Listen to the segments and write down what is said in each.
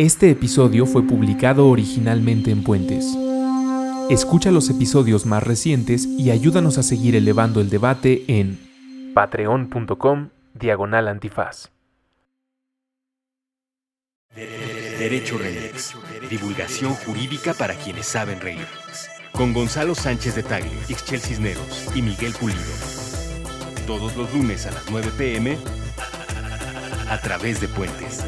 Este episodio fue publicado originalmente en Puentes. Escucha los episodios más recientes y ayúdanos a seguir elevando el debate en patreon.com diagonal antifaz. Derecho Remix. Divulgación jurídica para quienes saben reír. Con Gonzalo Sánchez de Tagle, Ixchel Cisneros y Miguel Pulido. Todos los lunes a las 9 pm a través de Puentes.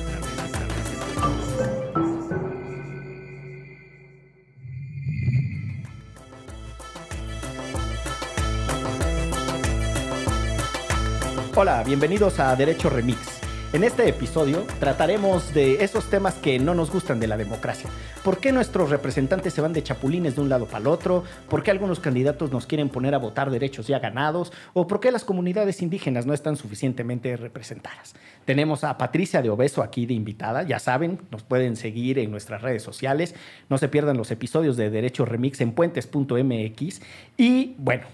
Hola, bienvenidos a Derecho Remix. En este episodio trataremos de esos temas que no nos gustan de la democracia. ¿Por qué nuestros representantes se van de chapulines de un lado para el otro? ¿Por qué algunos candidatos nos quieren poner a votar derechos ya ganados? ¿O por qué las comunidades indígenas no están suficientemente representadas? Tenemos a Patricia de Obeso aquí de invitada. Ya saben, nos pueden seguir en nuestras redes sociales. No se pierdan los episodios de Derecho Remix en puentes.mx. Y bueno,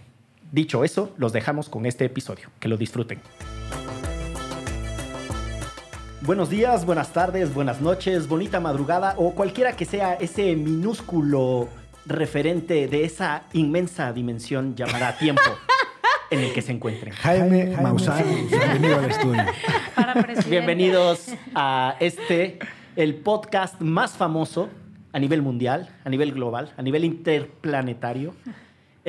Dicho eso, los dejamos con este episodio. Que lo disfruten. Buenos días, buenas tardes, buenas noches, bonita madrugada o cualquiera que sea ese minúsculo referente de esa inmensa dimensión llamada tiempo en el que se encuentren. Jaime, Maussan, bienvenido al estudio. Bienvenidos a este, el podcast más famoso a nivel mundial, a nivel global, a nivel interplanetario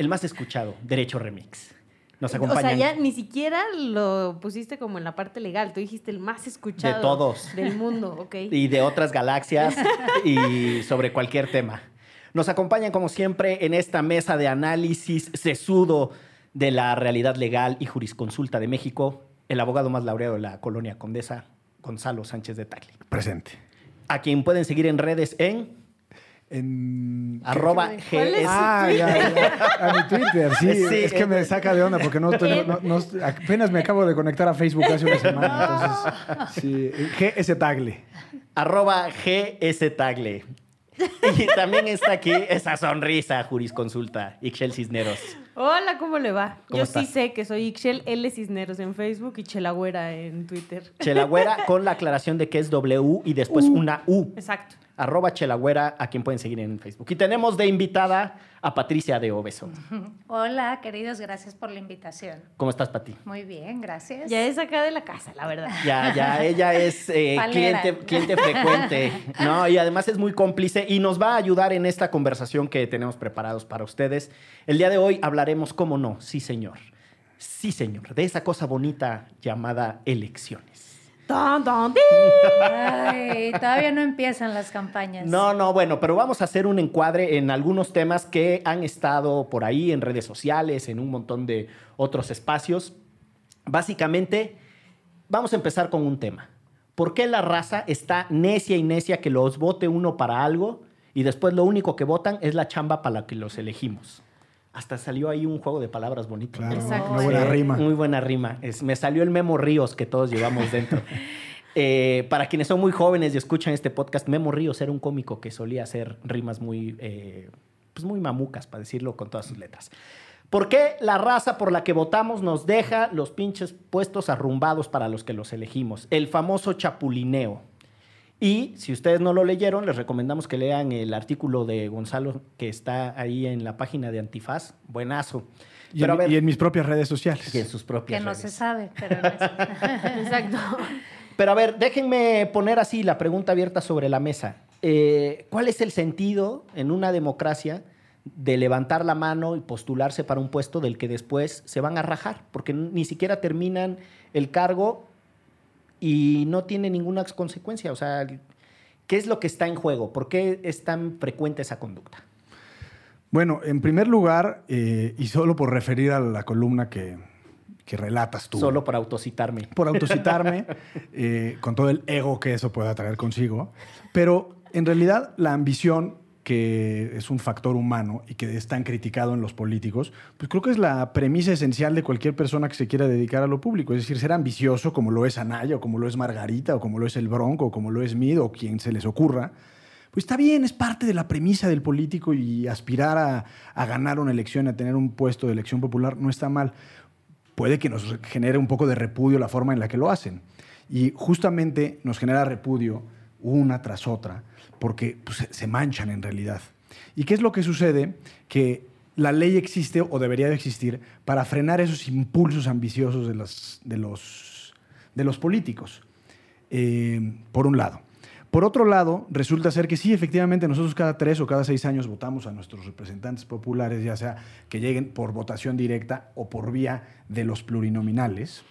el más escuchado, Derecho Remix. Nos acompañan. O sea, ya ni siquiera lo pusiste como en la parte legal. Tú dijiste el más escuchado. De todos. Del mundo, ok. Y de otras galaxias y sobre cualquier tema. Nos acompañan, como siempre, en esta mesa de análisis sesudo de la realidad legal y jurisconsulta de México, el abogado más laureado de la colonia Condesa, Gonzalo Sánchez de Tagle. Presente. A quien pueden seguir en redes en en arroba GS. Ah, ya, A mi Twitter, sí, Es que me saca de onda porque no, apenas me acabo de conectar a Facebook hace una semana. Entonces, sí, GS Tagle. Arroba GS Tagle. Y también está aquí esa sonrisa jurisconsulta, Ixchel Cisneros. Hola, ¿cómo le va? Yo sí sé que soy Ixchel L Cisneros en Facebook y Chelagüera en Twitter. Chelagüera con la aclaración de que es W y después una U. Exacto arroba Chelagüera, a quien pueden seguir en Facebook. Y tenemos de invitada a Patricia de Obeso. Hola, queridos, gracias por la invitación. ¿Cómo estás, Pati? Muy bien, gracias. Ya es acá de la casa, la verdad. Ya, ya, ella es eh, cliente, cliente frecuente, ¿no? Y además es muy cómplice y nos va a ayudar en esta conversación que tenemos preparados para ustedes. El día de hoy hablaremos, cómo no, sí señor, sí señor, de esa cosa bonita llamada Ay, todavía no empiezan las campañas. No, no, bueno, pero vamos a hacer un encuadre en algunos temas que han estado por ahí en redes sociales, en un montón de otros espacios. Básicamente, vamos a empezar con un tema. ¿Por qué la raza está necia y necia que los vote uno para algo y después lo único que votan es la chamba para la que los elegimos? Hasta salió ahí un juego de palabras bonito. Claro, Una buena rima. Muy buena rima. Es, me salió el Memo Ríos que todos llevamos dentro. Eh, para quienes son muy jóvenes y escuchan este podcast, Memo Ríos era un cómico que solía hacer rimas muy, eh, pues muy mamucas, para decirlo con todas sus letras. ¿Por qué la raza por la que votamos nos deja los pinches puestos arrumbados para los que los elegimos? El famoso chapulineo. Y si ustedes no lo leyeron, les recomendamos que lean el artículo de Gonzalo que está ahí en la página de Antifaz. Buenazo. Y, en, mis propias redes sociales. Y en sus propias Que no se sabe, pero Exacto. Pero a ver, déjenme poner así la pregunta abierta sobre la mesa. Eh, ¿Cuál es el sentido en una democracia de levantar la mano y postularse para un puesto del que después se van a rajar? Porque ni siquiera terminan el cargo y no tiene ninguna consecuencia. O sea, ¿qué es lo que está en juego? ¿Por qué es tan frecuente esa conducta? Bueno, en primer lugar, eh, y solo por referir a la columna que, que relatas tú. Solo por autocitarme. Por autocitarme, eh, con todo el ego que eso pueda traer consigo. Pero en realidad la ambición que es un factor humano y que es tan criticado en los políticos, pues creo que es la premisa esencial de cualquier persona que se quiera dedicar a lo público. Es decir, ser ambicioso como lo es Anaya, o como lo es Margarita, o como lo es el Bronco, o como lo es Mid, o quien se les ocurra. Pues está bien, es parte de la premisa del político y aspirar a, a ganar una elección, a tener un puesto de elección popular, no está mal. Puede que nos genere un poco de repudio la forma en la que lo hacen. Y justamente nos genera repudio una tras otra, porque pues, se manchan en realidad. ¿Y qué es lo que sucede? Que la ley existe o debería de existir para frenar esos impulsos ambiciosos de, de, los, de los, políticos, eh, por un lado. Por otro lado, resulta ser que sí, efectivamente, nosotros cada tres o cada seis años votamos a nuestros representantes populares, ya sea que lleguen por votación directa o por vía de los plurinominales.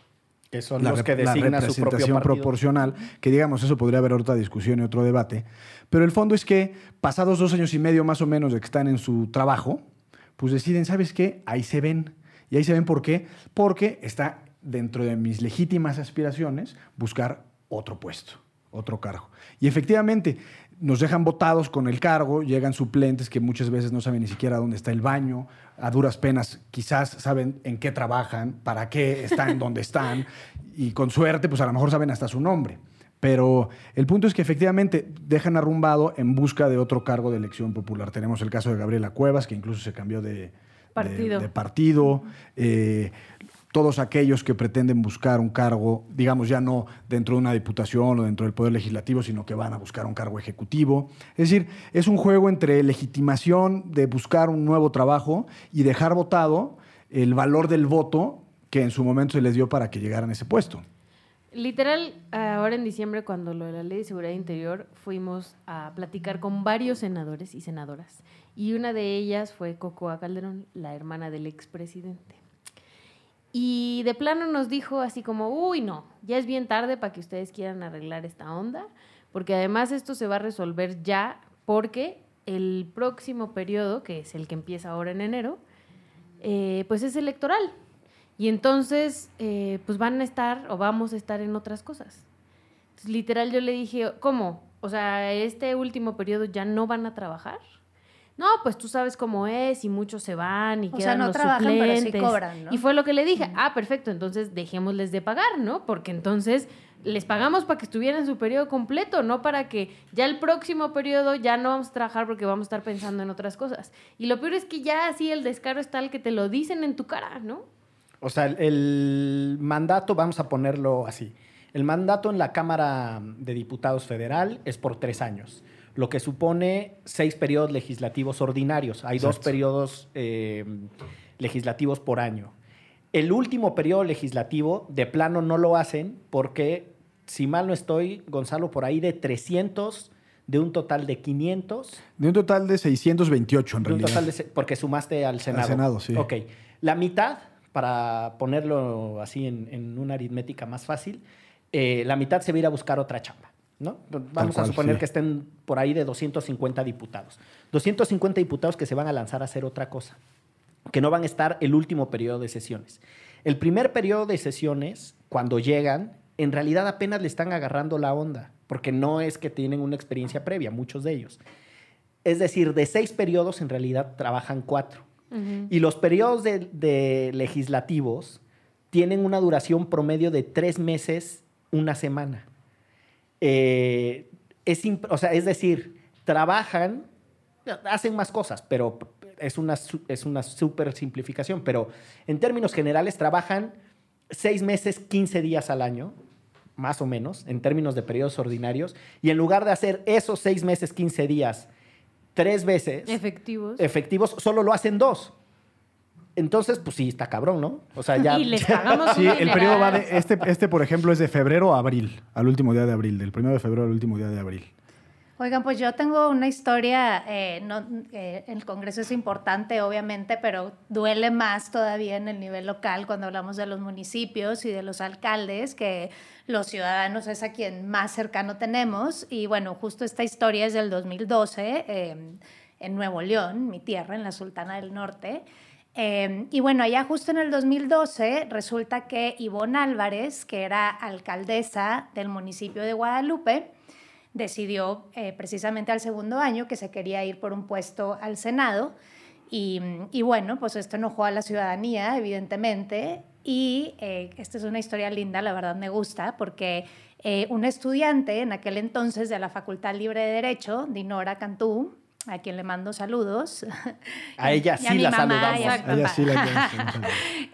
Que son los que designan la representación proporcional, que digamos, eso podría haber otra discusión y otro debate. Pero el fondo es que, pasados dos años y medio más o menos de que están en su trabajo, pues deciden, ¿sabes qué? Ahí se ven. Y ahí se ven por qué. Porque está dentro de mis legítimas aspiraciones buscar otro puesto, otro cargo. Y efectivamente, nos dejan votados con el cargo, llegan suplentes que muchas veces no saben ni siquiera dónde está el baño, a duras penas quizás saben en qué trabajan, para qué están donde están, y con suerte, pues a lo mejor saben hasta su nombre. Pero el punto es que efectivamente dejan arrumbado en busca de otro cargo de elección popular. Tenemos el caso de Gabriela Cuevas, que incluso se cambió de partido. De, partido. Eh, todos aquellos que pretenden buscar un cargo, digamos ya no dentro de una diputación o dentro del Poder Legislativo, sino que van a buscar un cargo ejecutivo. Es decir, es un juego entre legitimación de buscar un nuevo trabajo y dejar votado el valor del voto que en su momento se les dio para que llegaran a ese puesto. Literal, ahora en diciembre, cuando lo de la Ley de Seguridad Interior, fuimos a platicar con varios senadores y senadoras. Y una de ellas fue Cocoa Calderón, la hermana del expresidente. Y de plano nos dijo así como, uy, no, ya es bien tarde para que ustedes quieran arreglar esta onda, porque además esto se va a resolver ya porque el próximo periodo, que es el que empieza ahora en enero, eh, pues es electoral. Y entonces, eh, pues van a estar o vamos a estar en otras cosas. literal, yo le dije, ¿cómo? O sea, este último periodo ya no van a trabajar. No, pues tú sabes cómo es y muchos se van y o quedan sea, no los trabajan, suplentes. Pero sí cobran, ¿no? Y fue lo que le dije, ah, perfecto, entonces dejémosles de pagar, ¿no? Porque entonces les pagamos para que estuvieran en su periodo completo, no para que ya el próximo periodo ya no vamos a trabajar porque vamos a estar pensando en otras cosas. Y lo peor es que ya así el descaro es tal que te lo dicen en tu cara, ¿no? O sea, el mandato, vamos a ponerlo así, el mandato en la Cámara de Diputados Federal es por tres años lo que supone seis periodos legislativos ordinarios. Hay dos periodos eh, legislativos por año. El último periodo legislativo de plano no lo hacen porque, si mal no estoy, Gonzalo, por ahí de 300 de un total de 500. De un total de 628 en realidad. porque sumaste al Senado. Al Senado, sí. Ok. La mitad, para ponerlo así en, una aritmética más fácil, eh, la mitad se va a ir a buscar otra chamba. ¿no? Vamos a suponer que estén por ahí de 250 diputados. 250 diputados que se van a lanzar a hacer otra cosa, que no van a estar el último periodo de sesiones. El primer periodo de sesiones, cuando llegan, en realidad apenas le están agarrando la onda, porque no es que tienen una experiencia previa, muchos de ellos. Es decir, de seis periodos en realidad trabajan cuatro. Y los periodos de legislativos tienen una duración promedio de tres meses, una semana. Eh, es, o sea, es decir, trabajan, hacen más cosas, pero es una, es una super simplificación, pero en términos generales trabajan seis meses, 15 días al año, más o menos, en términos de periodos ordinarios, y en lugar de hacer esos seis meses, 15 días, tres veces efectivos, efectivos solo lo hacen dos. Entonces, pues sí, está cabrón, ¿no? O sea, ya. Y les pagamos Sí, el periodo va de. Este, este, por ejemplo, es de febrero a abril, al último día de abril, del primero de febrero al último día de abril. Oigan, pues yo tengo una historia, eh, no, eh, el Congreso es importante, obviamente, pero duele más todavía en el nivel local cuando hablamos de los municipios y de los alcaldes, que los ciudadanos es a quien más cercano tenemos. Y bueno, justo esta historia es del 2012 eh, en Nuevo León, mi tierra, en la Sultana del Norte. Em, y bueno, allá justo en el 2012 resulta que Ivonne Álvarez, que era alcaldesa del municipio de Guadalupe, decidió eh, precisamente al segundo año que se quería ir por un puesto al Senado. Y, bueno, pues esto enojó a la ciudadanía, evidentemente. Y eh, esta es una historia linda, la verdad me gusta, porque eh, un estudiante en aquel entonces de la Facultad Libre de Derecho, Dinora Cantú, a quien le mando saludos. A ella sí la saludamos. ella sí la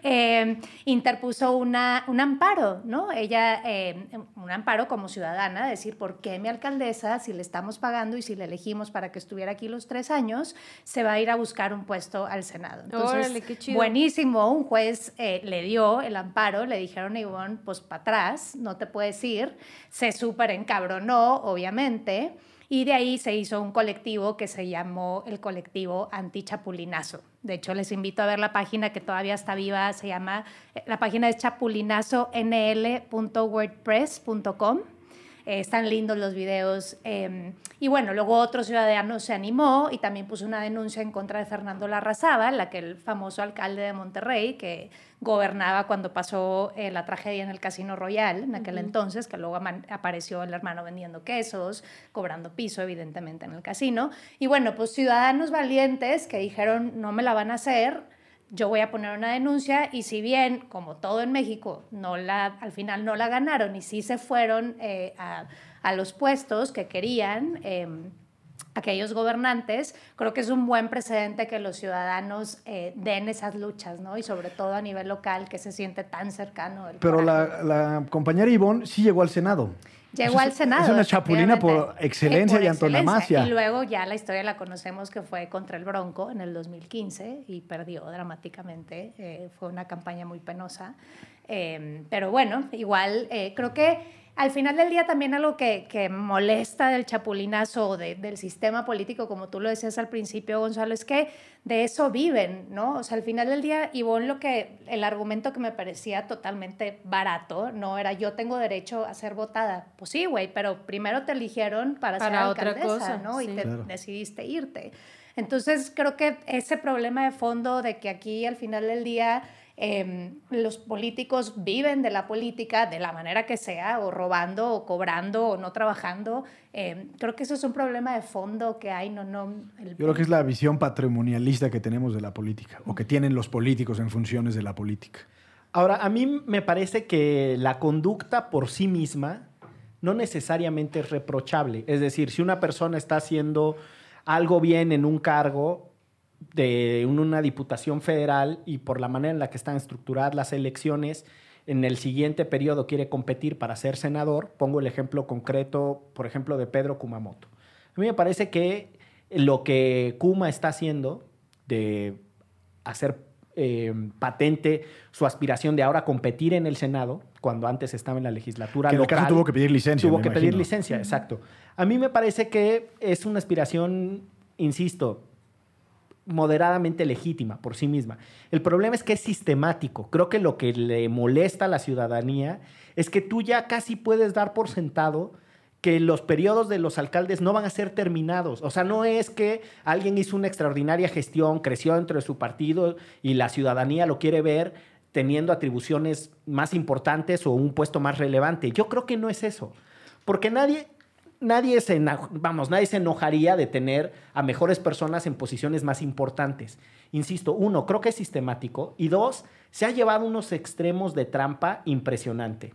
Eh, interpuso una, un amparo, ¿no? Ella, eh, un amparo como ciudadana, decir, ¿por qué mi alcaldesa, si le estamos pagando y si le elegimos para que estuviera aquí los tres años, se va a ir a buscar un puesto al Senado? Entonces, Órale, qué chido. buenísimo, un juez eh, le dio el amparo, le dijeron a Ivonne, pues para atrás, no te puedes ir, se súper encabronó, obviamente, y de ahí se hizo un colectivo que se llamó el colectivo Antichapulinazo. De hecho, les invito a ver la página que todavía está viva, se llama, eh, la página es chapulinazonl.wordpress.com. Eh, están lindos los videos. eh, y bueno, luego otro ciudadano se animó y también puso una denuncia en contra de Fernando Larrazábal, la que el famoso alcalde de Monterrey, que gobernaba cuando pasó eh, la tragedia en el Casino Royal, en aquel entonces, que luego apareció el hermano vendiendo quesos, cobrando piso, evidentemente, en el casino. Y bueno, pues ciudadanos valientes que dijeron, no me la van a hacer, yo voy a poner una denuncia y si bien, como todo en México, no la, al final no la ganaron y sí se fueron eh, a, a los puestos que querían eh, aquellos gobernantes, creo que es un buen precedente que los ciudadanos eh, den esas luchas, ¿no? Y sobre todo a nivel local, que se siente tan cercano. el Pero la, la compañera Ivonne sí llegó al Senado. Llegó Es- al Senado. Es una chapulina por excelencia por y antonomasia. Y luego ya la historia la conocemos que fue contra el Bronco en el 2015 y perdió dramáticamente. Eh, fue una campaña muy penosa. Eh, pero bueno, igual eh, creo que al final del día también algo que, que molesta del chapulinazo o de- del sistema político, como tú lo decías al principio, Gonzalo, es que de eso viven, ¿no? O sea, al final del día, Ivonne, lo que, el argumento que me parecía totalmente barato, no era yo tengo derecho a ser votada. Pues sí, güey, pero primero te eligieron para, ser otra alcaldesa, cosa, ¿no? Y te Claro. decidiste irte. Entonces, creo que ese problema de fondo de que aquí al final del día eh, los políticos viven de la política de la manera que sea, o robando, o cobrando, o no trabajando, eh, creo que eso es un problema de fondo que hay, no, no. el- Yo creo que es la visión patrimonialista que tenemos de la política, o que tienen los políticos en funciones de la política. Ahora, a mí me parece que la conducta por sí misma no necesariamente es reprochable. Es decir, si una persona está haciendo algo bien en un cargo de una diputación federal y por la manera en la que están estructuradas las elecciones, en el siguiente periodo quiere competir para ser senador, pongo el ejemplo concreto, por ejemplo, de Pedro Kumamoto. A mí me parece que lo que Kuma está haciendo de hacer eh, patente su aspiración de ahora competir en el Senado, cuando antes estaba en la legislatura Que en el local. caso tuvo que pedir licencia, Tuvo que pedir licencia, exacto. A mí me parece que es una aspiración, insisto, moderadamente legítima por sí misma. El problema es que es sistemático. Creo que lo que le molesta a la ciudadanía es que tú ya casi puedes dar por sentado que los periodos de los alcaldes no van a ser terminados. O sea, no es que alguien hizo una extraordinaria gestión, creció dentro de su partido y la ciudadanía lo quiere ver teniendo atribuciones más importantes o un puesto más relevante. Yo creo que no es eso. Porque nadie, nadie se, vamos, nadie se enojaría de tener a mejores personas en posiciones más importantes. Insisto, uno, creo que es sistemático y dos, se ha llevado unos extremos de trampa impresionante.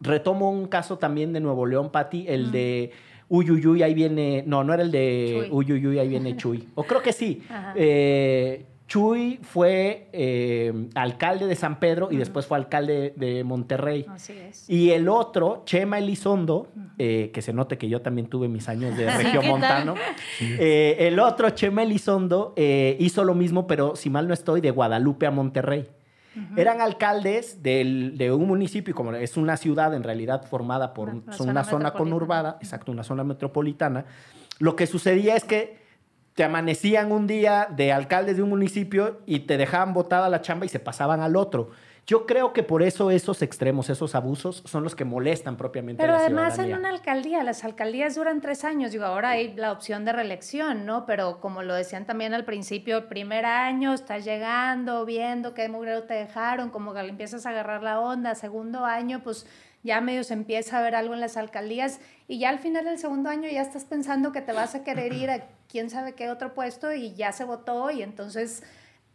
Retomo un caso también de Nuevo León, Pati, el de Uy, uy, uy, ahí viene, no, no era el de Chuy. Uy, uy, uy, ahí viene Chuy. O creo que sí. Ajá. Eh, Chuy fue eh, alcalde de San Pedro y después fue alcalde de Monterrey. Así es. Y el otro, Chema Elizondo, eh, que se note que yo también tuve mis años de Sí, regio ¿qué tal? montano. Eh, el otro, Chema Elizondo, eh, hizo lo mismo, pero si mal no estoy, de Guadalupe a Monterrey. Eran alcaldes del- de un municipio, como es una ciudad en realidad formada por Una- un- una zona zona conurbada, exacto, una zona metropolitana. Lo que sucedía es que te amanecían un día de alcaldes de un municipio y te dejaban botada la chamba y se pasaban al otro. Yo creo que por eso esos extremos, esos abusos, son los que molestan propiamente Pero a la además en una alcaldía, las alcaldías duran tres años, digo, ahora hay la opción de reelección, ¿no? Pero como lo decían también al principio, el primer año estás llegando, viendo qué mugrero te dejaron, como que le empiezas a agarrar la onda, segundo año, pues ya medio se empieza a ver algo en las alcaldías y ya al final del segundo año ya estás pensando que te vas a querer ir a quién sabe qué otro puesto y ya se votó y entonces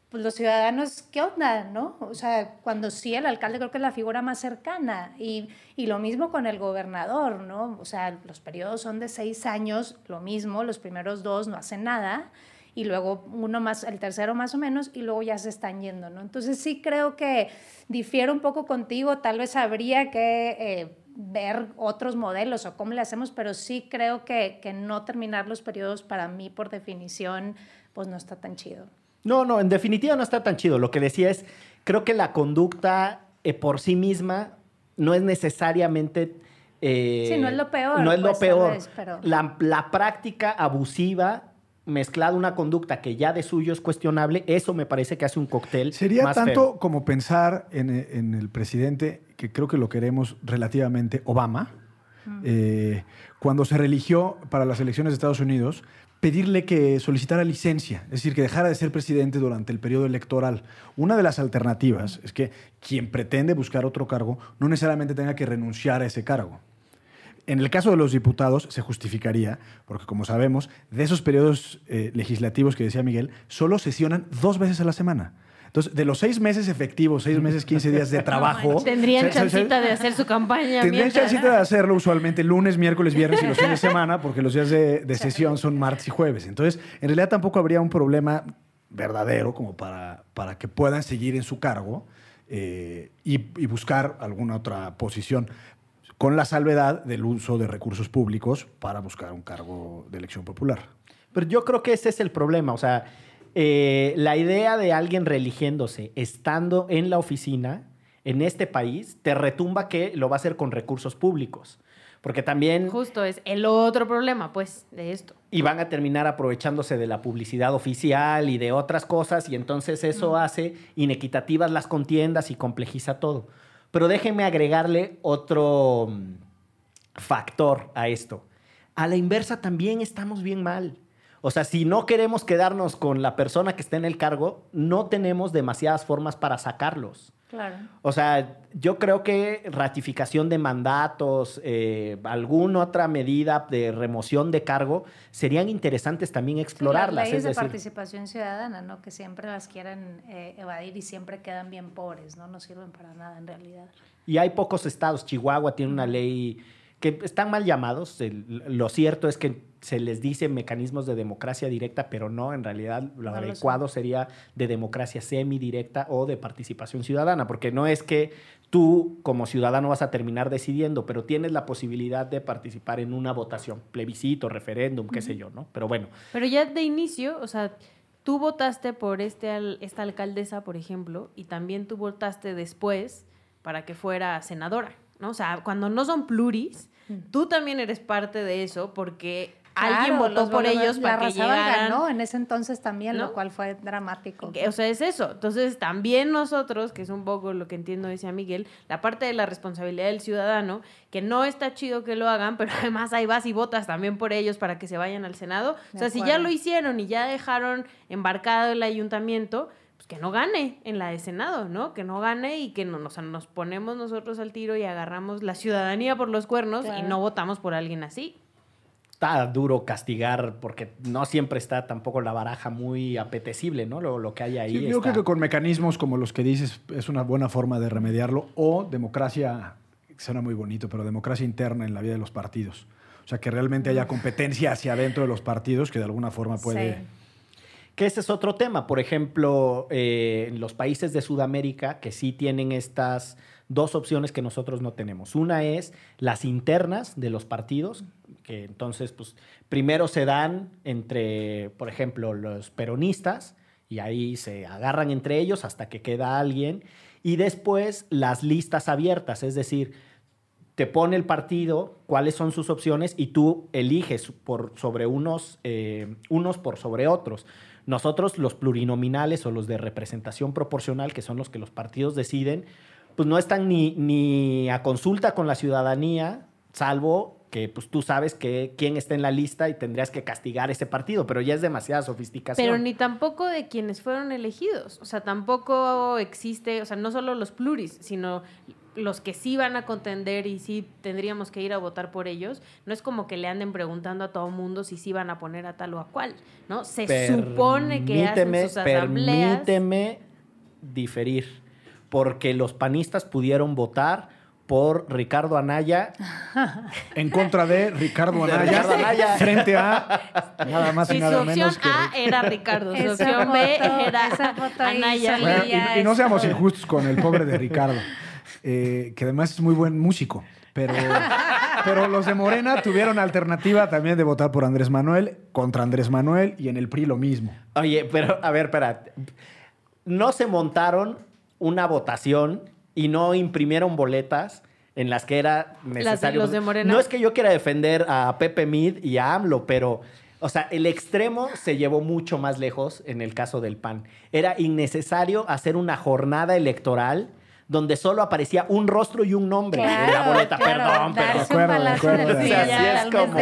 pues los ciudadanos, ¿qué onda? ¿no? O sea, cuando sí, el alcalde creo que es la figura más cercana. Y, y, lo mismo con el gobernador, ¿no? O sea, los periodos son de seis años, lo mismo, los primeros dos no hacen nada. Y luego uno más, el tercero más o menos, y luego ya se están yendo, ¿no? Entonces sí creo que difiero un poco contigo, tal vez habría que eh, ver otros modelos o cómo le hacemos, pero sí creo que, que no terminar los periodos para mí, por definición, pues no está tan chido. No, no, en definitiva no está tan chido. Lo que decía es, creo que la conducta eh, por sí misma no es necesariamente... Eh, sí, no es lo peor. No es lo pues, peor. pero... la, la, práctica abusiva mezclada una conducta que ya de suyo es cuestionable, eso me parece que hace un cóctel. Sería tanto como pensar en, en, el presidente, que creo que lo queremos relativamente, Obama, eh, cuando se religió para las elecciones de Estados Unidos, pedirle que solicitara licencia, es decir, que dejara de ser presidente durante el periodo electoral. Una de las alternativas es que quien pretende buscar otro cargo no necesariamente tenga que renunciar a ese cargo. En el caso de los diputados se justificaría, porque como sabemos, de esos periodos eh, legislativos que decía Miguel, solo sesionan dos veces a la semana. Entonces, de los seis meses efectivos, seis meses, quince días de trabajo. tendrían chancita de hacer su campaña. Tendrían chancita de hacerlo usualmente lunes, miércoles, viernes y los fines de semana, porque los días de, sesión son martes y jueves. Entonces, en realidad tampoco habría un problema verdadero como para, para que puedan seguir en su cargo eh, y, y buscar alguna otra posición con la salvedad del uso de recursos públicos para buscar un cargo de elección popular. Pero yo creo que ese es el problema. O sea, eh, la idea de alguien religiéndose estando en la oficina en este país te retumba que lo va a hacer con recursos públicos. Porque también... Justo es el otro problema, pues, de esto. Y van a terminar aprovechándose de la publicidad oficial y de otras cosas, y entonces eso hace inequitativas las contiendas y complejiza todo. Pero déjenme agregarle otro mm, factor a esto. A la inversa también estamos bien mal. O sea, si no queremos quedarnos con la persona que está en el cargo, no tenemos demasiadas formas para sacarlos. Claro. O sea, yo creo que ratificación de mandatos, eh, alguna otra medida de remoción de cargo, serían interesantes también explorarlas. Sí, las leyes de participación ciudadana, ¿no? Que siempre las quieren eh, evadir y siempre quedan bien pobres, ¿no? No sirven para nada en realidad. Y hay pocos estados. Chihuahua tiene una ley que están mal llamados. lo cierto es que se les dice mecanismos de democracia directa, pero no, en realidad lo adecuado sería de democracia semidirecta o de participación ciudadana, porque no es que tú como ciudadano vas a terminar decidiendo, pero tienes la posibilidad de participar en una votación, plebiscito, referéndum, qué sé yo, ¿no? Pero bueno. Pero ya de inicio, o sea, tú votaste por este, esta alcaldesa, por ejemplo, y también tú votaste después para que fuera senadora, ¿no? O sea, cuando no son pluris, tú también eres parte de eso porque alguien votó por ellos para que llegaran. ganó en ese entonces también, lo cual fue dramático. O sea, es eso. Entonces, también nosotros, que es un poco lo que entiendo decía Miguel, la parte de la responsabilidad del ciudadano, que no está chido que lo hagan, pero además ahí vas y votas también por ellos para que se vayan al Senado. o sea, si ya lo hicieron y ya dejaron embarcado el ayuntamiento, pues que no gane en la de Senado, ¿no? Que no gane y que no, nos ponemos nosotros al tiro y agarramos la ciudadanía por los cuernos y no votamos por alguien así está duro castigar porque no siempre está tampoco la baraja muy apetecible, ¿no? Lo, que hay ahí. yo creo que con mecanismos como los que dices es una buena forma de remediarlo o democracia, suena muy bonito, pero democracia interna en la vida de los partidos. O sea, que realmente haya competencia hacia adentro de los partidos que de alguna forma puede... Que ese es otro tema. Por ejemplo, eh, en los países de Sudamérica que sí tienen estas dos opciones que nosotros no tenemos. Una es las internas de los partidos, que entonces, pues, primero se dan entre, por ejemplo, los peronistas, y ahí se agarran entre ellos hasta que queda alguien, y después las listas abiertas, es decir, te pone el partido cuáles son sus opciones y tú eliges por sobre unos, eh, unos por sobre otros. Nosotros, los plurinominales o los de representación proporcional, que son los que los partidos deciden, pues no están ni, ni a consulta con la ciudadanía, salvo que pues tú sabes que quién está en la lista y tendrías que castigar ese partido, pero ya es demasiada sofisticación. Pero ni tampoco de quienes fueron elegidos, o sea, tampoco existe, o sea, no solo los pluris, sino los que sí van a contender y sí tendríamos que ir a votar por ellos, no es como que le anden preguntando a todo mundo si sí van a poner a tal o a cual, ¿no? Se supone que hacen sus asambleas. Permíteme diferir, porque los panistas pudieron votar por Ricardo Anaya. En contra de Ricardo De Anaya, Ricardo Anaya. frente a nada más y Y su nada opción menos que... A era Ricardo, su Esa opción B era esa foto ahí Anaya. Bueno, y, y no seamos injustos con el pobre de Ricardo, eh, que además es muy buen músico. Pero, pero los de Morena tuvieron alternativa también de votar por Andrés Manuel contra Andrés Manuel y en el PRI lo mismo. Oye, pero a ver, espera. No se montaron una votación y no imprimieron boletas en las que era necesario. los de Morena. No es que yo quiera defender a Pepe Mid y a AMLO, pero, o sea, el extremo se llevó mucho más lejos en el caso del PAN. Era innecesario hacer una jornada electoral donde solo aparecía un rostro y un nombre en la Claro, boleta. claro, Perdón, darse perdón. De acuerdo, de acuerdo. O pie sea, ya sí es como-.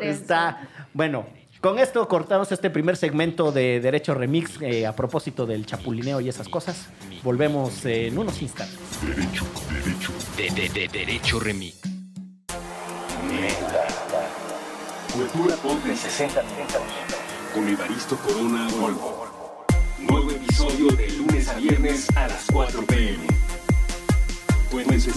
Está. Bueno, con esto cortamos este primer segmento de Derecho Remix eh, a propósito del chapulineo y esas cosas. Volvemos eh, en unos instantes. De, de, de Derecho Remix. Cultura Pop de 60 con Evaristo Corona Volvo. Nuevo episodio de lunes a viernes a las 4 pm. Puentes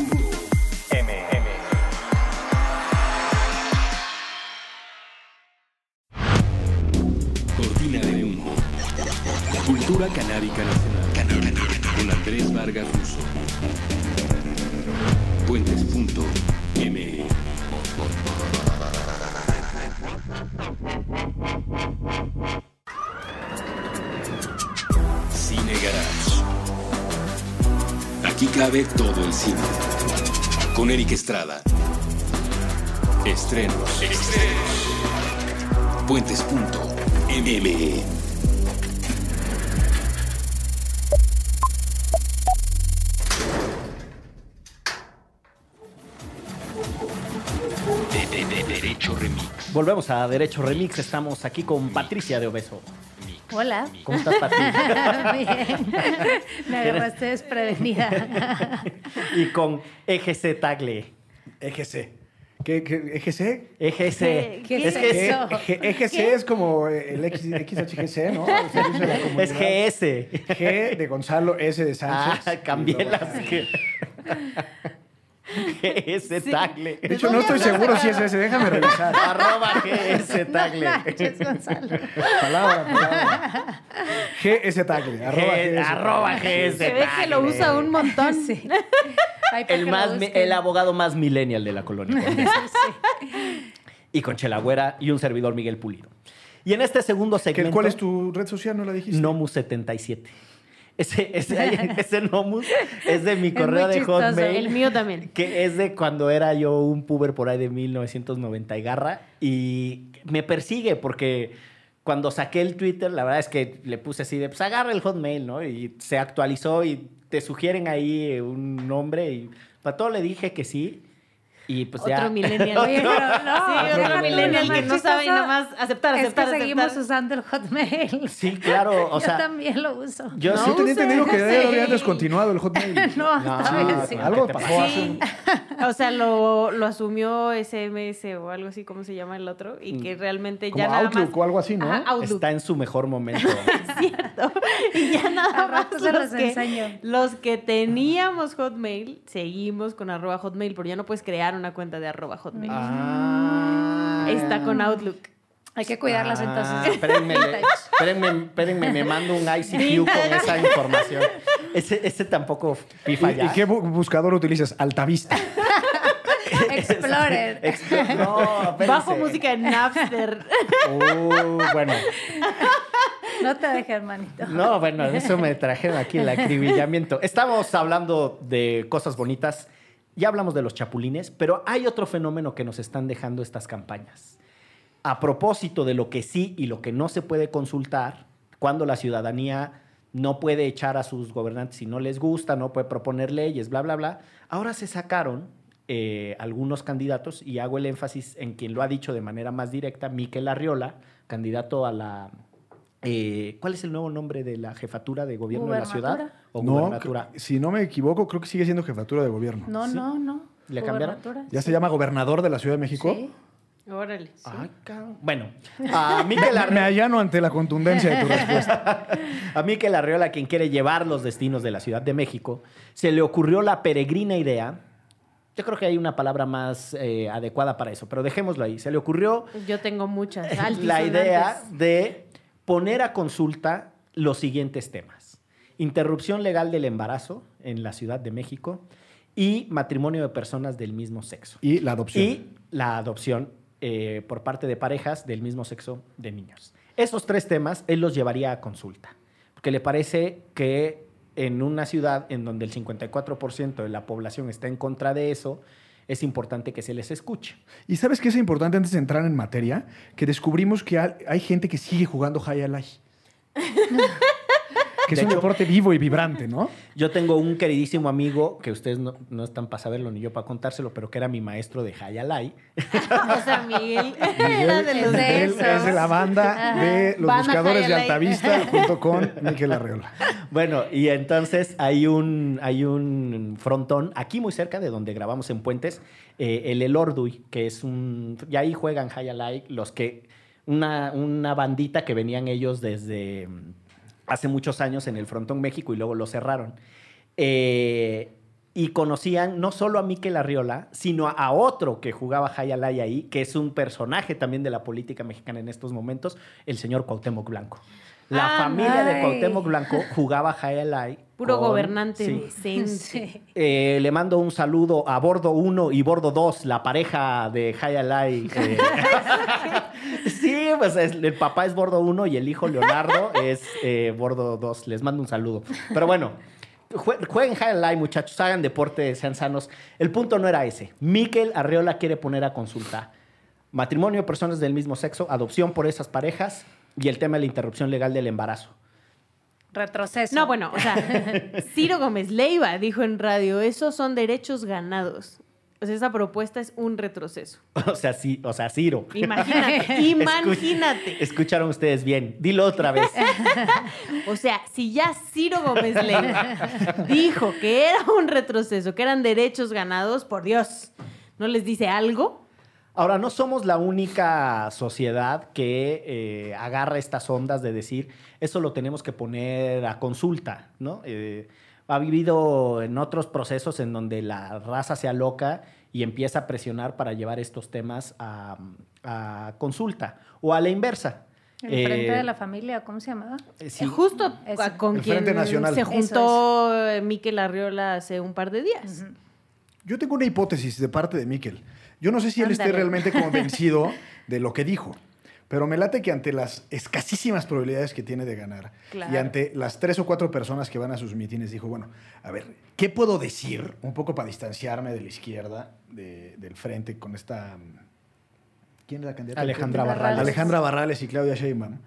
Cultura canábica nacional. Con Andrés Vargas Russo. Puentes.me. Cine Garage. Aquí cabe todo el cine. Con Eric Estrada. Estrenos. Puentes.me. De, de, de Derecho Remix. Volvemos a Derecho Remix. Estamos aquí con Patricia de Obeso. Hola. ¿Cómo estás, Patricia? Bien. Me agarraste desprevenida. y con EGC Tagle. EGC. ¿Qué, qué, EGC? EGC. ¿Qué- qué es eso? EGC es como el X, XHGC, ¿no? Es. GS. G de Gonzalo, S de Sánchez. Ah, cambié las. GS Tagle. De hecho, no estoy seguro si es ese. Déjame revisar. Arroba GS No Tagle. manches, Gonzalo. Palabra, palabra. GS Tagle. Arroba GS. arroba GS Se ve que lo usa un montón. Sí. Ay, El, más, el abogado más millennial de la colonia. y con Chela Güera y un servidor Miguel Pulido. Y en este segundo ¿Qué- segmento. ¿Cuál es tu red social? ¿No la dijiste? Nomus77. Ese, ese, ese Nomus es de mi correo de chistoso. Hotmail. El mío también. Que es de cuando era yo un puber por ahí de 1990 y garra. Y me persigue porque cuando saqué el Twitter, la verdad es que le puse así de, pues agarra el Hotmail, ¿no? Y se actualizó y te sugieren ahí un nombre y para todo le dije que sí. Y pues ya. Otro millennial. Oye, pero no, Sí, otro otro millennial que no sabe y chistoso nomás aceptar, Es aceptar, que seguimos aceptar. usando el Hotmail. Sí, claro. O Yo también lo uso. yo Yo sí tenía entendido que ya lo habían Sí. descontinuado el Hotmail. No, No, sí. Algo ¿qué te pasó hace un... O sea, lo, lo asumió SMS o algo así, como se llama el otro, y que realmente Como ya nada Outlook más... o algo así, ¿no? Ajá, Outlook. está en su mejor momento. cierto. Y ya nada más los, los que, enseño. los que teníamos Hotmail, seguimos con arroba Hotmail, pero ya no puedes crear una cuenta de arroba Hotmail. Ah. Está con Outlook. Hay que cuidarlas Ah, entonces. Espérenme, espérenme, espérenme, me mando un ICQ con esa información. Ese, ese tampoco pifa ¿Y, ya. y qué bu- buscador utilizas? Altavista. Explorer. No. Bajo música en Napster. Uh, bueno, No te dejes, hermanito. no, bueno, eso me trajeron aquí el acribillamiento. Estamos hablando de cosas bonitas. Ya hablamos de los chapulines, pero hay otro fenómeno que nos están dejando estas campañas. A propósito de lo que sí y lo que no se puede consultar, cuando la ciudadanía no puede echar a sus gobernantes si no les gusta, no puede proponer leyes, bla, bla, bla. Ahora se sacaron eh, algunos candidatos y hago el énfasis en quien lo ha dicho de manera más directa, Miquel Arriola, candidato a la eh, ¿cuál es el nuevo nombre de la jefatura de gobierno de la ciudad? ¿O No, gubernatura? si no me equivoco, creo que sigue siendo jefatura de gobierno. No, Sí. no, no. ¿Le cambiaron? ¿Ya sí. se llama gobernador de la Ciudad de México? Sí. Órale. Ay, cabrón. Bueno, a Miquel Me Arreola, allano ante la contundencia de tu respuesta. a Miquel Arreola, quien quiere llevar los destinos de la Ciudad de México, se le ocurrió la peregrina idea. Yo creo que hay una palabra más eh, adecuada para eso, pero dejémoslo ahí. Se le ocurrió Yo tengo muchas. la idea de poner a consulta los siguientes temas. Interrupción legal del embarazo en la Ciudad de México y matrimonio de personas del mismo sexo. Y la adopción. Y la adopción eh, por parte de parejas del mismo sexo de niños. Esos tres temas él los llevaría a consulta, porque le parece que en una ciudad en donde el 54% de la población está en contra de eso, es importante que se les escuche. Y sabes qué es importante antes de entrar en materia, que descubrimos que hay, gente que sigue jugando High Alay. que es De un hecho- deporte vivo y vibrante, ¿no? Yo tengo un queridísimo amigo que ustedes no, no están para saberlo ni yo para contárselo, pero que era mi maestro de Hayalay. O sea, Miguel era de los de es de la banda de los buscadores de. Altavista junto con Miquel Arreola. Bueno, y entonces hay un, hay un frontón aquí muy cerca de donde grabamos en Puentes, eh, el Elorduy, que es un... Y ahí juegan Hayalay los que... Una, una bandita que venían ellos desde hace muchos años en el Frontón México y luego lo cerraron. Eh, y conocían no solo a Miquel Arriola, sino a otro que jugaba Hayalay ahí, que es un personaje también de la política mexicana en estos momentos, el señor Cuauhtémoc Blanco. La Ah, familia de. Cuauhtémoc Blanco jugaba Hayalay. Puro con- gobernante sí. decente. Sí. Eh, le mando un saludo a Bordo 1 y Bordo 2, la pareja de Hayalay. eh. pues es- el papá es Bordo 1 y el hijo Leonardo es eh, Bordo 2. Les mando un saludo. Pero bueno, jue- jueguen Hayalay, muchachos, hagan deporte, sean sanos. El punto no era ese. Miquel Arreola quiere poner a consulta matrimonio de personas del mismo sexo, adopción por esas parejas y el tema de la interrupción legal del embarazo. Retroceso. No, bueno, o sea, Ciro Gómez Leiva dijo en radio, esos son derechos ganados. O sea, esa propuesta es un retroceso. O sea, sí, o sea, Ciro. Imagínate, imagínate. Escucharon ustedes bien. Dilo otra vez. O sea, si ya Ciro Gómez Leiva dijo que era un retroceso, que eran derechos ganados, por Dios, ¿no les dice algo? Ahora, no somos la única sociedad que eh, agarra estas ondas de decir, eso lo tenemos que poner a consulta, ¿no? Eh, ha vivido en otros procesos en donde la raza se aloca y empieza a presionar para llevar estos temas a, a consulta o a la inversa. El Frente Eh, de la Familia, ¿cómo se llamaba? eh, sí. Justo Eso. a- con El quien Nacional. se juntó eh, Miquel Arriola hace un par de días. Yo tengo una hipótesis de parte de Miquel. Yo no sé si él esté realmente convencido de lo que dijo, pero me late que ante las escasísimas probabilidades que tiene de ganar Claro. y ante las tres o cuatro personas que van a sus mítines, dijo, bueno, a ver, ¿qué puedo decir un poco para distanciarme de la izquierda, de- del frente, con esta... ¿Quién es la candidata? Alejandra Barrales. Alejandra Barrales y Claudia Sheinbaum.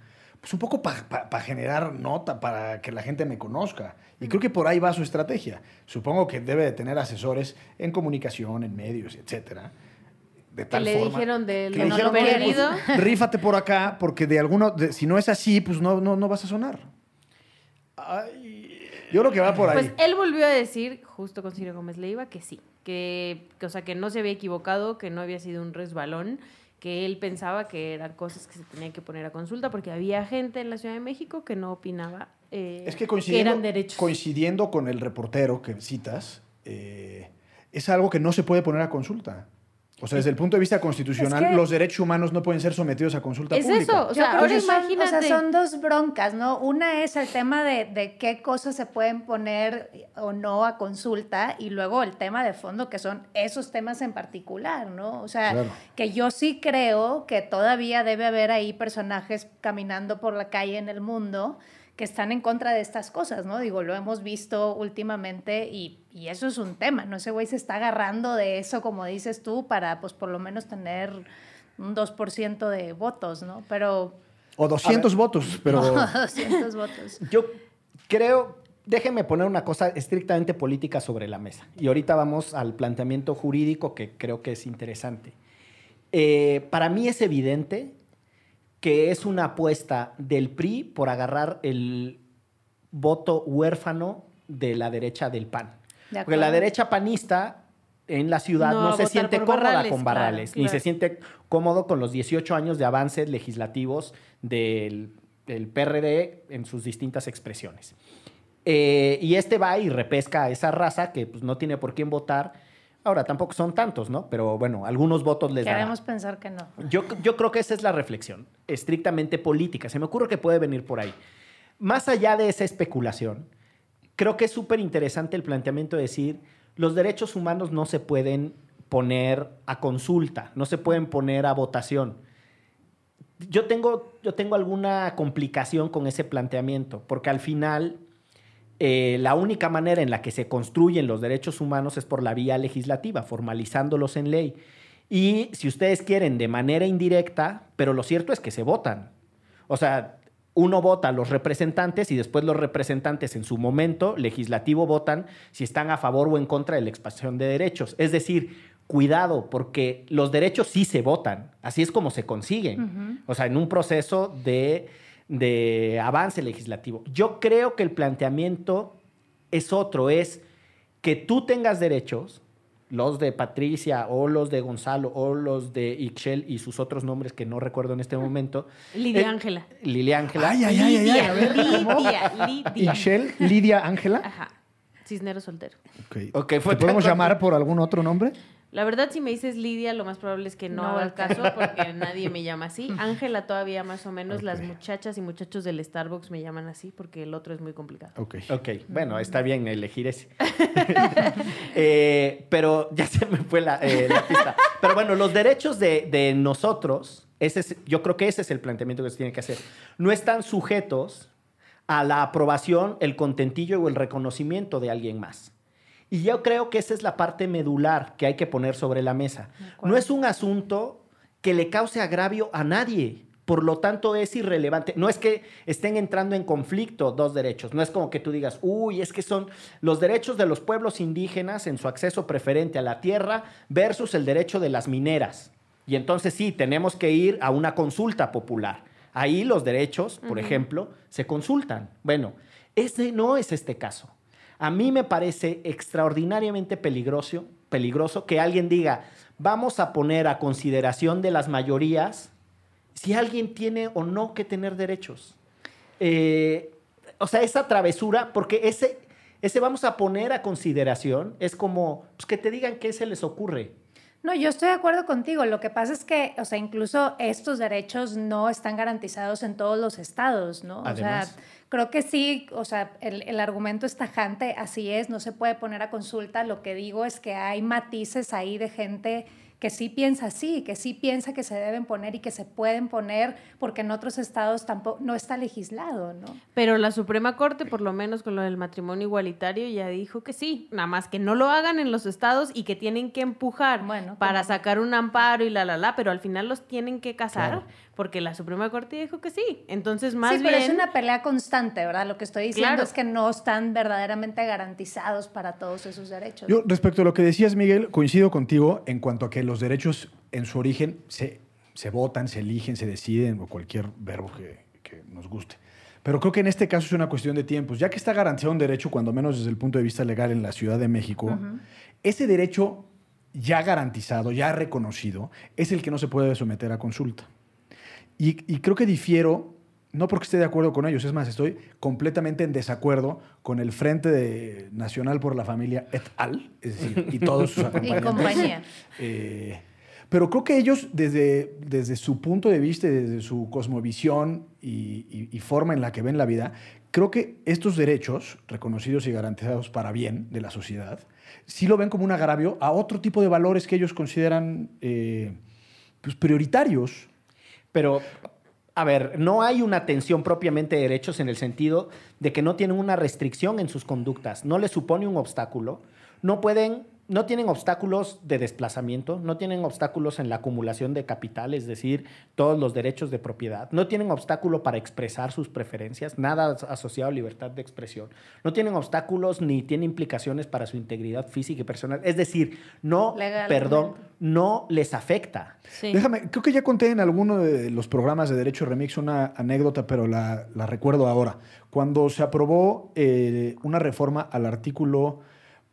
Pues un poco para generar nota, para que la gente me conozca. Y creo que por ahí va su estrategia. Supongo que debe de tener asesores en comunicación, en medios, etcétera. De tal le forma dijeron del que le no dijeron, lo "Oye, perdido". pues, rífate por acá, porque de alguno, de- si no es así, pues no, no, no vas a sonar. Yo creo que va por ahí. Pues él volvió a decir, justo con Ciro Gómez Leiva, que sí, que, que, o sea, que no se había equivocado, que no había sido un resbalón, que él pensaba que eran cosas que se tenían que poner a consulta, porque había gente en la Ciudad de México que no opinaba eh, Es que coincidiendo, eran derechos. coincidiendo con el reportero que citas, eh, es algo que no se puede poner a consulta. O sea, desde el punto de vista constitucional, Es que- los derechos humanos no pueden ser sometidos a consulta Es pública. eso, o sea, ahora que son- imagínate. o sea, son dos broncas, ¿no? Una es el tema de, de qué cosas se pueden poner o no a consulta y luego el tema de fondo que son esos temas en particular, ¿no? O sea, Claro. que yo sí creo que todavía debe haber ahí personajes caminando por la calle en el mundo que están en contra de estas cosas, ¿no? Digo, lo hemos visto últimamente y, y eso es un tema, ¿no? Ese güey se está agarrando de eso, como dices tú, para pues por lo menos tener un 2% de votos, ¿no? Pero O 200 votos, pero 200 votos. Yo creo, déjenme poner una cosa estrictamente política sobre la mesa. Y ahorita vamos al planteamiento jurídico que creo que es interesante. Eh, para mí es evidente que es una apuesta del PRI por agarrar el voto huérfano de la derecha del PAN. De Porque la derecha panista en la ciudad No se siente cómoda Barrales, con claro, Barrales, ni claro. se siente cómodo con los 18 años de avances legislativos del, del PRD en sus distintas expresiones. Eh, y este va y repesca a esa raza que pues, no tiene por quién votar. Ahora, tampoco son tantos, ¿no? Pero bueno, algunos votos les dará. Queremos pensar que no. Yo, yo creo que esa es la reflexión, estrictamente política. Se me ocurre que puede venir por ahí. Más allá de esa especulación, creo que es súper interesante el planteamiento de decir, los derechos humanos no se pueden poner a consulta, no se pueden poner a votación. Yo tengo, yo tengo alguna complicación con ese planteamiento, porque al final eh, la única manera en la que se construyen los derechos humanos es por la vía legislativa, formalizándolos en ley. Y si ustedes quieren de manera indirecta, pero lo cierto es que se votan. O sea, uno vota a los representantes y después los representantes en su momento legislativo votan si están a favor o en contra de la expansión de derechos. Es decir, cuidado, porque los derechos sí se votan. Así es como se consiguen. O sea, en un proceso de, de avance legislativo. Yo creo que el planteamiento es otro, es que tú tengas derechos, los de Patricia o los de Gonzalo o los de Ixchel y sus otros nombres que no recuerdo en este momento. Lidia Eh, Ángela. Lilia Ángela. Ay, ay, ay, ay, ay, a ver, ¿cómo? Lidia, Lidia. Michelle, Lidia Ángela. Ajá. Cisnero soltero. Ok. Ok, ¿Te podemos llamar por algún otro nombre? La verdad, si me dices Lidia, lo más probable es que no, No haga el voltea. caso porque nadie me llama así. Ángela todavía más o menos. Las muchachas y muchachos del Starbucks me llaman así porque el otro es muy complicado. Ok. Ok, bueno, está bien elegir ese. Eh, pero ya se me fue la, eh, la pista. Pero bueno, los derechos de, de nosotros, ese es- yo creo que ese es el planteamiento que se tiene que hacer. No están sujetos a la aprobación, el contentillo o el reconocimiento de alguien más. Y yo creo que esa es la parte medular que hay que poner sobre la mesa. No es un asunto que le cause agravio a nadie. Por lo tanto, es irrelevante. No es que estén entrando en conflicto dos derechos. No es como que tú digas, uy, es que son los derechos de los pueblos indígenas en su acceso preferente a la tierra versus el derecho de las mineras. Y entonces sí, tenemos que ir a una consulta popular. Ahí los derechos, por ejemplo, se consultan. Bueno, ese no es este caso. A mí me parece extraordinariamente peligroso, peligroso que alguien diga, vamos a poner a consideración de las mayorías si alguien tiene o no que tener derechos. Eh, o sea, esa travesura, porque ese, ese vamos a poner a consideración es como pues, que te digan qué se les ocurre. No, yo estoy de acuerdo contigo. Lo que pasa es que, o sea, incluso estos derechos no están garantizados en todos los estados, ¿no? Además. O sea, creo que sí, o sea, el, el argumento es tajante, así es, no se puede poner a consulta. Lo que digo es que hay matices ahí de gente que sí piensa así, que sí piensa que se deben poner y que se pueden poner porque en otros estados tampoco no está legislado, ¿no? Pero la Suprema Corte, por lo menos con lo del matrimonio igualitario, ya dijo que sí. Nada más que no lo hagan en los estados y que tienen que empujar Bueno, para como- sacar un amparo y la, la, la. Pero al final los tienen que casar Claro. Porque la Suprema Corte dijo que sí. Entonces, más sí, bien. pero es una pelea constante, ¿verdad? Lo que estoy diciendo Claro. es que no están verdaderamente garantizados para todos esos derechos. Yo, respecto a lo que decías, Miguel, coincido contigo en cuanto a que los derechos en su origen se, se votan, se eligen, se deciden, o cualquier verbo que, que nos guste. Pero creo que en este caso es una cuestión de tiempos. Ya que está garantizado un derecho, cuando menos desde el punto de vista legal en la Ciudad de México, ese derecho ya garantizado, ya reconocido, es el que no se puede someter a consulta. Y, y creo que difiero, no porque esté de acuerdo con ellos, es más, estoy completamente en desacuerdo con el Frente de- Nacional por la Familia et al, es decir, y todos sus y acompañantes. compañía. Eh, pero creo que ellos, desde, desde su punto de vista, y desde su cosmovisión y, y- y forma en la que ven la vida, creo que estos derechos, reconocidos y garantizados para bien de la sociedad, sí lo ven como un agravio a otro tipo de valores que ellos consideran eh, pues, prioritarios. Pero, a ver, no hay una tensión propiamente de derechos en el sentido de que no tienen una restricción en sus conductas, no les supone un obstáculo, no pueden no tienen obstáculos de desplazamiento, no tienen obstáculos en la acumulación de capital, es decir, todos los derechos de propiedad, no tienen obstáculo para expresar sus preferencias, nada asociado a libertad de expresión, no tienen obstáculos ni tienen implicaciones para su integridad física y personal, es decir, no, Legalmente. perdón, no les afecta. Sí. Déjame, creo que ya conté en alguno de los programas de Derecho Remix una anécdota, pero la, la recuerdo ahora. Cuando se aprobó eh, una reforma al artículo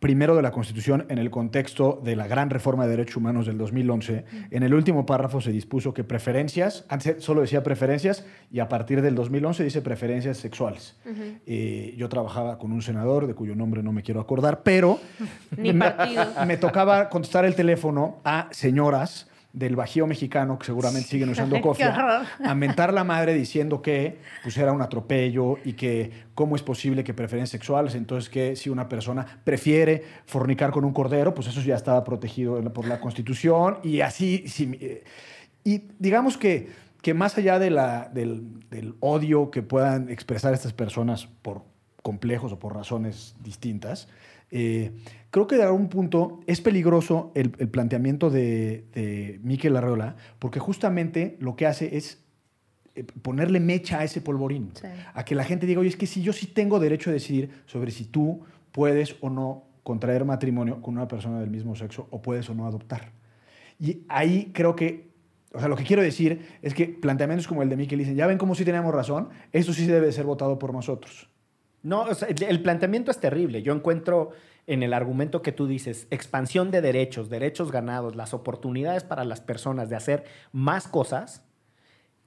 primero de la Constitución en el contexto de la gran reforma de derechos humanos del 2011, en el último párrafo se dispuso que preferencias, antes solo decía preferencias y a partir del 2011 dice preferencias sexuales. Eh, yo trabajaba con un senador de cuyo nombre no me quiero acordar, pero Ni me- me tocaba contestar el teléfono a señoras del Bajío mexicano que seguramente siguen usando cofia, a mentar la madre diciendo que pues era un atropello y que cómo es posible que preferencias sexuales, entonces que si una persona prefiere fornicar con un cordero, pues eso ya estaba protegido por la Constitución. Y así, sí, eh, y digamos que, que más allá de la, del, del odio que puedan expresar estas personas por complejos o por razones distintas, eh, creo que de algún punto es peligroso el, el planteamiento de, de Miquel Arreola, porque justamente lo que hace es eh, ponerle mecha a ese polvorín. Sí. A que la gente diga, oye, es que si yo sí tengo derecho a decidir sobre si tú puedes o no contraer matrimonio con una persona del mismo sexo o puedes o no adoptar. Y ahí creo que, o sea, lo que quiero decir es que planteamientos como el de Miquel dicen, ya ven cómo sí teníamos razón, esto sí debe ser votado por nosotros. No, o sea, el, el planteamiento es terrible. Yo encuentro en el argumento que tú dices, expansión de derechos, derechos ganados, las oportunidades para las personas de hacer más cosas,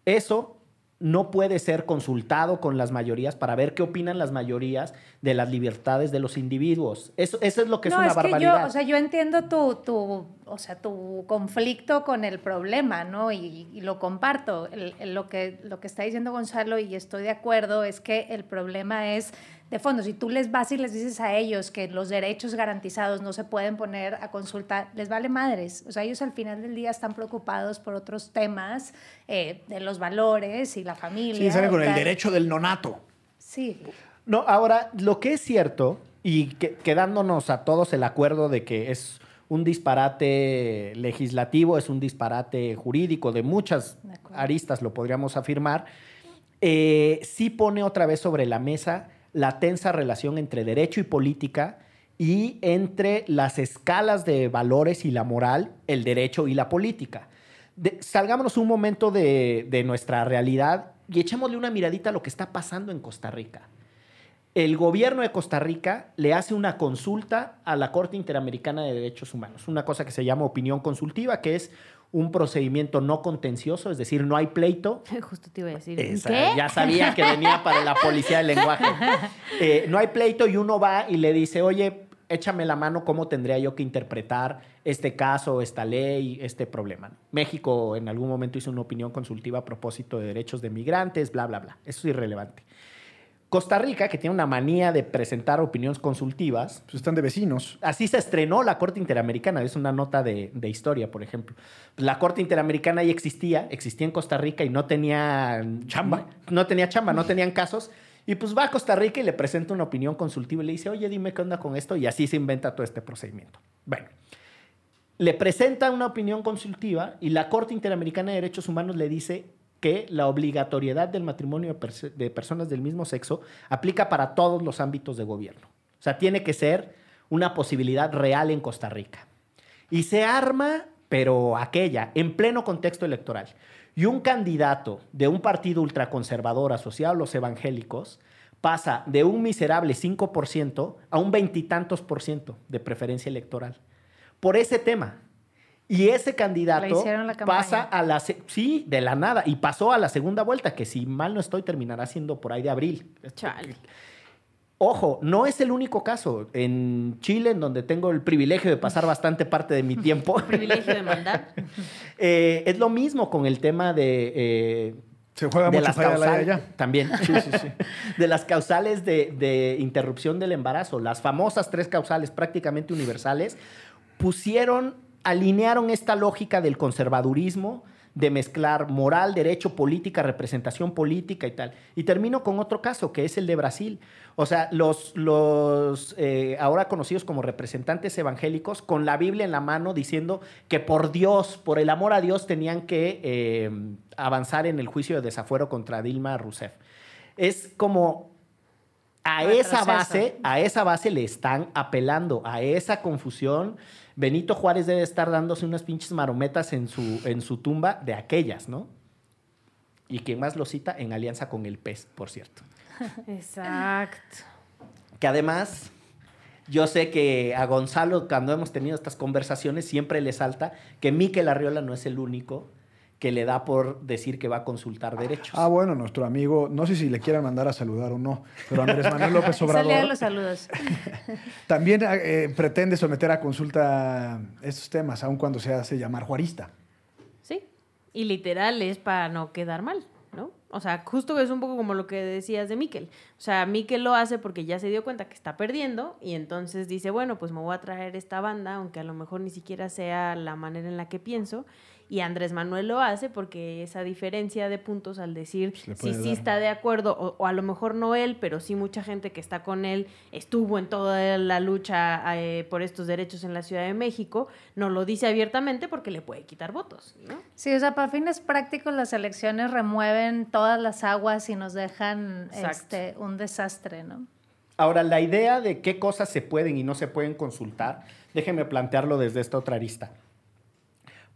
eso no puede ser consultado con las mayorías para ver qué opinan las mayorías de las libertades de los individuos. Eso, eso es lo que es una es que barbaridad. yo, o sea, yo entiendo tu, tu, o sea, tu conflicto con el problema, ¿no? Y, y lo comparto. El- el- lo, que, lo que está diciendo Gonzalo, y estoy de acuerdo, es que el problema es de fondo. Si tú les vas y les dices a ellos que los derechos garantizados no se pueden poner a consulta, les vale madres. O sea, ellos al final del día están preocupados por otros temas eh, de los valores y la familia. Sí, salen con el derecho del nonato. Sí. No, ahora, lo que es cierto, y que- quedándonos a todos el acuerdo de que es un disparate legislativo, es un disparate jurídico, de muchas De aristas lo podríamos afirmar, eh, sí pone otra vez sobre la mesa la tensa relación entre derecho y política y entre las escalas de valores y la moral, el derecho y la política. Salgámonos un momento de, de nuestra realidad y echémosle una miradita a lo que está pasando en Costa Rica. El gobierno de Costa Rica le hace una consulta a la Corte Interamericana de Derechos Humanos, una cosa que se llama opinión consultiva, que es un procedimiento no contencioso, es decir, no hay pleito, Justo te iba a decir. esa, ¿Qué? Ya sabía que venía para la policía del lenguaje. Eh, no hay pleito y uno va y le dice, oye, échame la mano, ¿cómo tendría yo que interpretar este caso, esta ley, este problema? México en algún momento hizo una opinión consultiva a propósito de derechos de migrantes, bla, bla, bla. Eso es irrelevante. Costa Rica, que tiene una manía de presentar opiniones consultivas, Pues están de vecinos. Así se estrenó la Corte Interamericana. Es una nota de, de historia, por ejemplo. La Corte Interamericana ya existía, existía en Costa Rica y no tenía Chamba. No tenía chamba, no tenían casos. Y pues va a Costa Rica y le presenta una opinión consultiva y le dice, oye, dime qué onda con esto. Y así se inventa todo este procedimiento. Bueno, le presenta una opinión consultiva y la Corte Interamericana de Derechos Humanos le dice que la obligatoriedad del matrimonio de, perso- de personas del mismo sexo aplica para todos los ámbitos de gobierno. O sea, tiene que ser una posibilidad real en Costa Rica. Y se arma, pero aquella, en pleno contexto electoral. Y un candidato de un partido ultraconservador asociado a los evangélicos pasa de un miserable 5% a un veintitantos por ciento de preferencia electoral. Por ese tema. Y ese candidato pasa a la... Sí, de la nada. Y pasó a la segunda vuelta, que si mal no estoy, terminará siendo por ahí de abril. Chale. Ojo, no es el único caso. En Chile, en donde tengo el privilegio de pasar bastante parte de mi tiempo, Privilegio de mandar. eh, es lo mismo con el tema de... eh, Se juega de mucho las causales, allá. también, sí, sí, sí. de las causales de, de interrupción del embarazo, las famosas tres causales prácticamente universales, pusieron, alinearon esta lógica del conservadurismo, de mezclar moral, derecho, política, representación política y tal. Y termino con otro caso, que es el de Brasil. O sea, los, los eh, ahora conocidos como representantes evangélicos, con la Biblia en la mano, diciendo que por Dios, por el amor a Dios, tenían que eh, avanzar en el juicio de desafuero contra Dilma Rousseff. Es como a esa base, a esa base le están apelando, a esa confusión. Benito Juárez debe estar dándose unas pinches marometas en su, en su tumba de aquellas, ¿no? Y quien más lo cita en alianza con el pez, por cierto. Exacto. Que además, yo sé que a Gonzalo, cuando hemos tenido estas conversaciones, siempre le salta que Miquel Arriola no es el único que le da por decir que va a consultar derechos. Ah, bueno, nuestro amigo, no sé si le quieran mandar a saludar o no, pero Andrés Manuel López Obrador. Salía los saludos. también eh, pretende someter a consulta estos temas, aun cuando se hace llamar juarista. Sí, y literal es para no quedar mal, ¿no? O sea, justo es un poco como lo que decías de Miquel. O sea, Miquel lo hace porque ya se dio cuenta que está perdiendo y entonces dice, bueno, pues me voy a traer esta banda, aunque a lo mejor ni siquiera sea la manera en la que pienso y Andrés Manuel lo hace porque esa diferencia de puntos al decir le si sí dar. está de acuerdo o, o a lo mejor no él, pero sí mucha gente que está con él estuvo en toda la lucha eh, por estos derechos en la Ciudad de México, no lo dice abiertamente porque le puede quitar votos, ¿no? Sí, o sea, para fines prácticos las elecciones remueven todas las aguas y nos dejan este, un desastre, ¿no? Ahora, la idea de qué cosas se pueden y no se pueden consultar, déjenme plantearlo desde esta otra arista.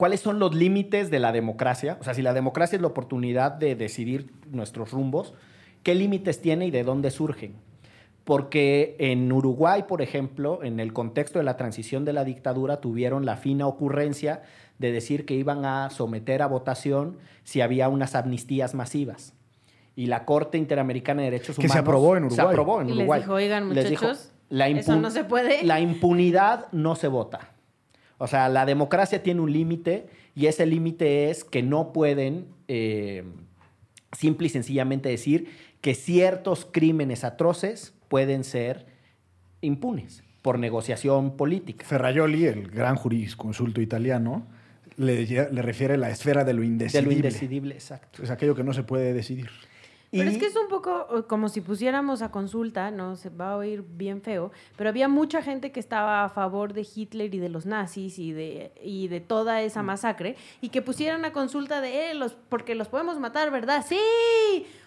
¿Cuáles son los límites de la democracia? O sea, si la democracia es la oportunidad de decidir nuestros rumbos, ¿qué límites tiene y de dónde surgen? Porque en Uruguay, por ejemplo, en el contexto de la transición de la dictadura, tuvieron la fina ocurrencia de decir que iban a someter a votación si había unas amnistías masivas. Y la Corte Interamericana de Derechos Que se Humanos aprobó en Se Uruguay. aprobó en Y les Uruguay. dijo, "Oigan, Les dijo, muchachos, la eso no se puede". La impunidad no se vota. O sea, la democracia tiene un límite y ese límite es que no pueden eh, simple y sencillamente decir que ciertos crímenes atroces pueden ser impunes por negociación política. Ferraioli, el gran jurisconsulto italiano, le, le refiere la esfera de lo De indecidible. lo indecidible, exacto. Es aquello que no se puede decidir. Pero es que es un poco eh, como si pusiéramos a consulta, no se va a oír bien feo, pero había mucha gente que estaba a favor de Hitler y de los nazis y de, y de toda Mm. esa masacre y que pusieran a consulta de eh, los porque los podemos matar, ¿verdad? Sí.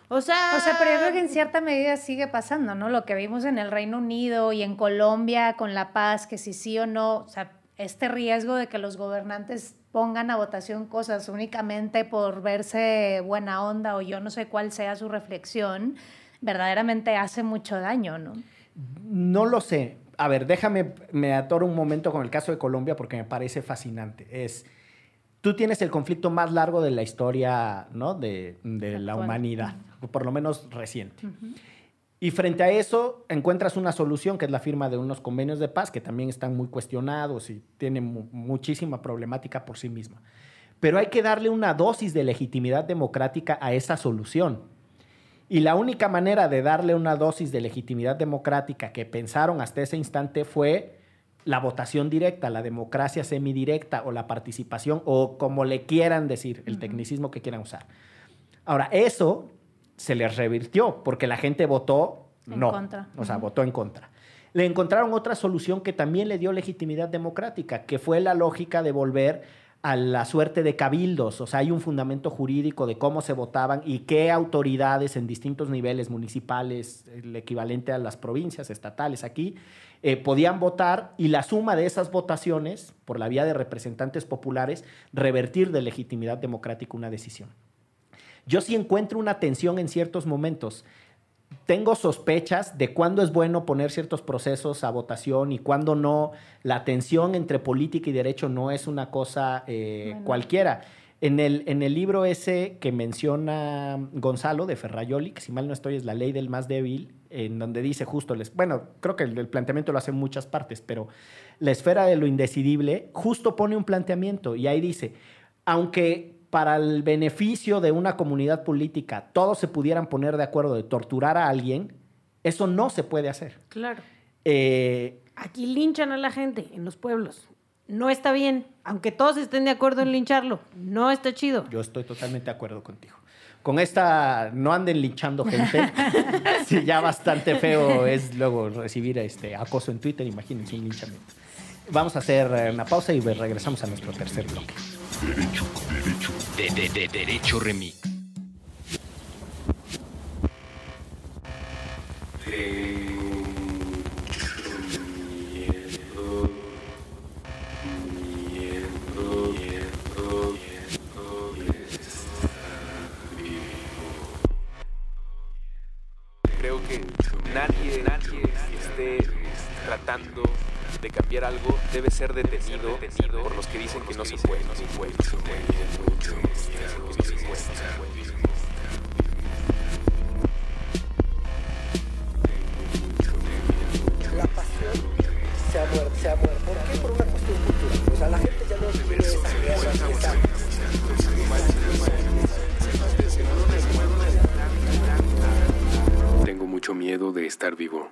O sea, O sea, pero yo creo que en cierta medida sigue pasando, ¿no? Lo que vimos en el Reino Unido y en Colombia con la paz, que si sí o no, o sea, este riesgo de que los gobernantes pongan a votación cosas únicamente por verse buena onda o yo no sé cuál sea su reflexión, verdaderamente hace mucho daño, ¿no? No lo sé. A ver, déjame, me atoro un momento con el caso de Colombia porque me parece fascinante. Es, tú tienes el conflicto más largo de la historia ¿no? de, de la humanidad, por lo menos reciente. Y frente a eso encuentras una solución que es la firma de unos convenios de paz que también están muy cuestionados y tienen mu- muchísima problemática por sí misma. Pero hay que darle una dosis de legitimidad democrática a esa solución. Y la única manera de darle una dosis de legitimidad democrática que pensaron hasta ese instante fue la votación directa, la democracia semidirecta o la participación o como le quieran decir, el tecnicismo que quieran usar. Ahora, eso se les revirtió porque la gente votó En no, contra. o sea, votó en contra. Le encontraron otra solución que también le dio legitimidad democrática, que fue la lógica de volver a la suerte de cabildos. O sea, hay un fundamento jurídico de cómo se votaban y qué autoridades en distintos niveles municipales, el equivalente a las provincias estatales aquí, eh, podían votar y la suma de esas votaciones, por la vía de representantes populares, revertir de legitimidad democrática una decisión. Yo sí encuentro una tensión en ciertos momentos. Tengo sospechas de cuándo es bueno poner ciertos procesos a votación y cuándo no. La tensión entre política y derecho no es una cosa eh, Bueno. cualquiera. En el, en el libro ese que menciona Gonzalo de Ferraioli, que si mal no estoy es La ley del más débil, en donde dice justo, les, bueno, creo que el, el planteamiento lo hace en muchas partes, pero la esfera de lo indecidible justo pone un planteamiento y ahí dice, aunque para el beneficio de una comunidad política todos se pudieran poner de acuerdo de torturar a alguien, eso no se puede hacer. Claro. Eh, Aquí linchan a la gente en los pueblos. no está bien. Aunque todos estén de acuerdo en lincharlo, no está chido. Yo estoy totalmente de acuerdo contigo. Con esta, no anden linchando gente. sí, ya bastante feo es luego recibir este acoso en Twitter, imagínense un linchamiento. Vamos a hacer eh, una pausa y regresamos a nuestro tercer bloque. De, de, de Derecho Remix. Creo que nadie, nadie esté tratando de cambiar algo debe ser detenido, por los que dicen que no se puede, no se puede, que la pasión se ha muerto, se ha muerto. ¿Por qué? Por una cuestión cultural. O sea, la gente ya no quiere esas guerras, esa- Tengo mucho miedo de estar vivo.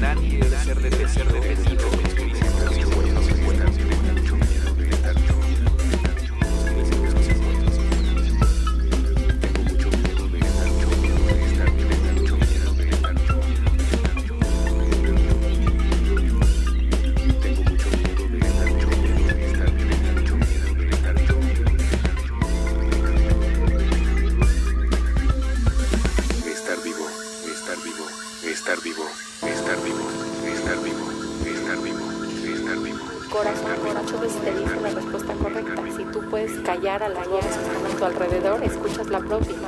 Nadie, debe ser debe tu alrededor, escuchas la propia.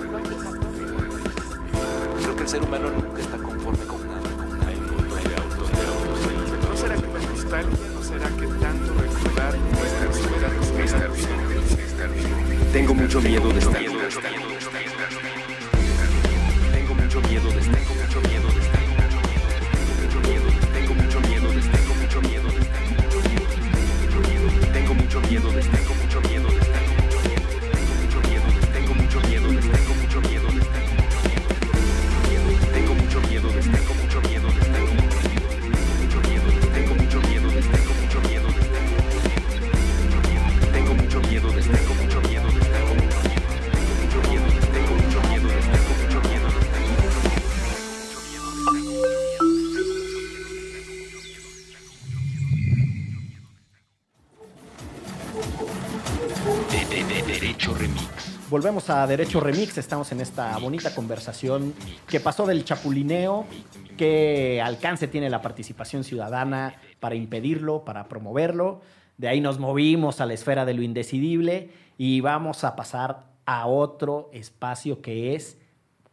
Volvemos a Derecho Remix, estamos en esta bonita conversación que pasó del chapulineo, qué alcance tiene la participación ciudadana para impedirlo, para promoverlo. De ahí nos movimos a la esfera de lo indecidible y vamos a pasar a otro espacio que es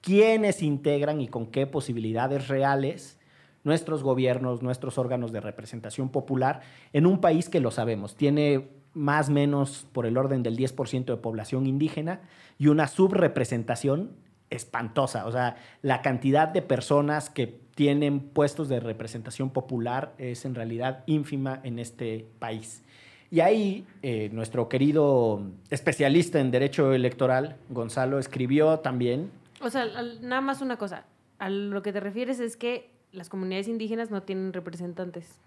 quiénes integran y con qué posibilidades reales nuestros gobiernos, nuestros órganos de representación popular en un país que lo sabemos, tiene más o menos por el orden del 10% de población indígena y una subrepresentación espantosa. O sea, la cantidad de personas que tienen puestos de representación popular es en realidad ínfima en este país. Y ahí eh, nuestro querido especialista en derecho electoral, Gonzalo, escribió también O sea, nada más una cosa. A lo que te refieres es que las comunidades indígenas no tienen representantes.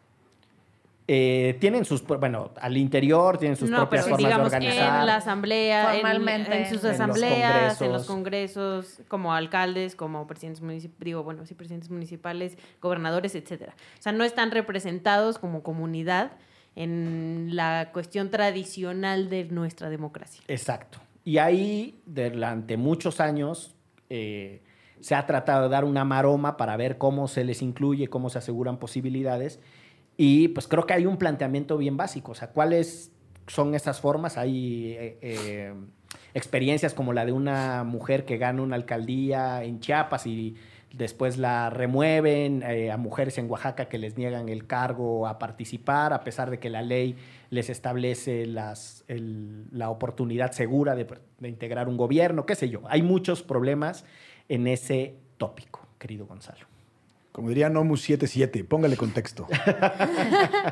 Eh, tienen sus, bueno, al interior tienen sus no, propias pero formas digamos de organizar. en la asamblea, en- Formalmente. en, sus En los asambleas, en los congresos. congresos, como alcaldes, como presidentes municipales, digo, bueno, sí, presidentes municipales, gobernadores, etcétera. O sea, no están representados como comunidad en la cuestión tradicional de nuestra democracia. Exacto. Y ahí, durante muchos años, eh, se ha tratado de dar una maroma para ver cómo se les incluye, cómo se aseguran posibilidades. Y pues creo que hay un planteamiento bien básico. O sea, ¿cuáles son esas formas? Hay eh, eh, experiencias como la de una mujer que gana una alcaldía en Chiapas y después la remueven, eh, a mujeres en Oaxaca que les niegan el cargo a participar, a pesar de que la ley les establece las, la oportunidad segura de integrar un gobierno, qué sé yo. Hay muchos problemas en ese tópico, querido Gonzalo. Como diría Nomus 77, póngale contexto.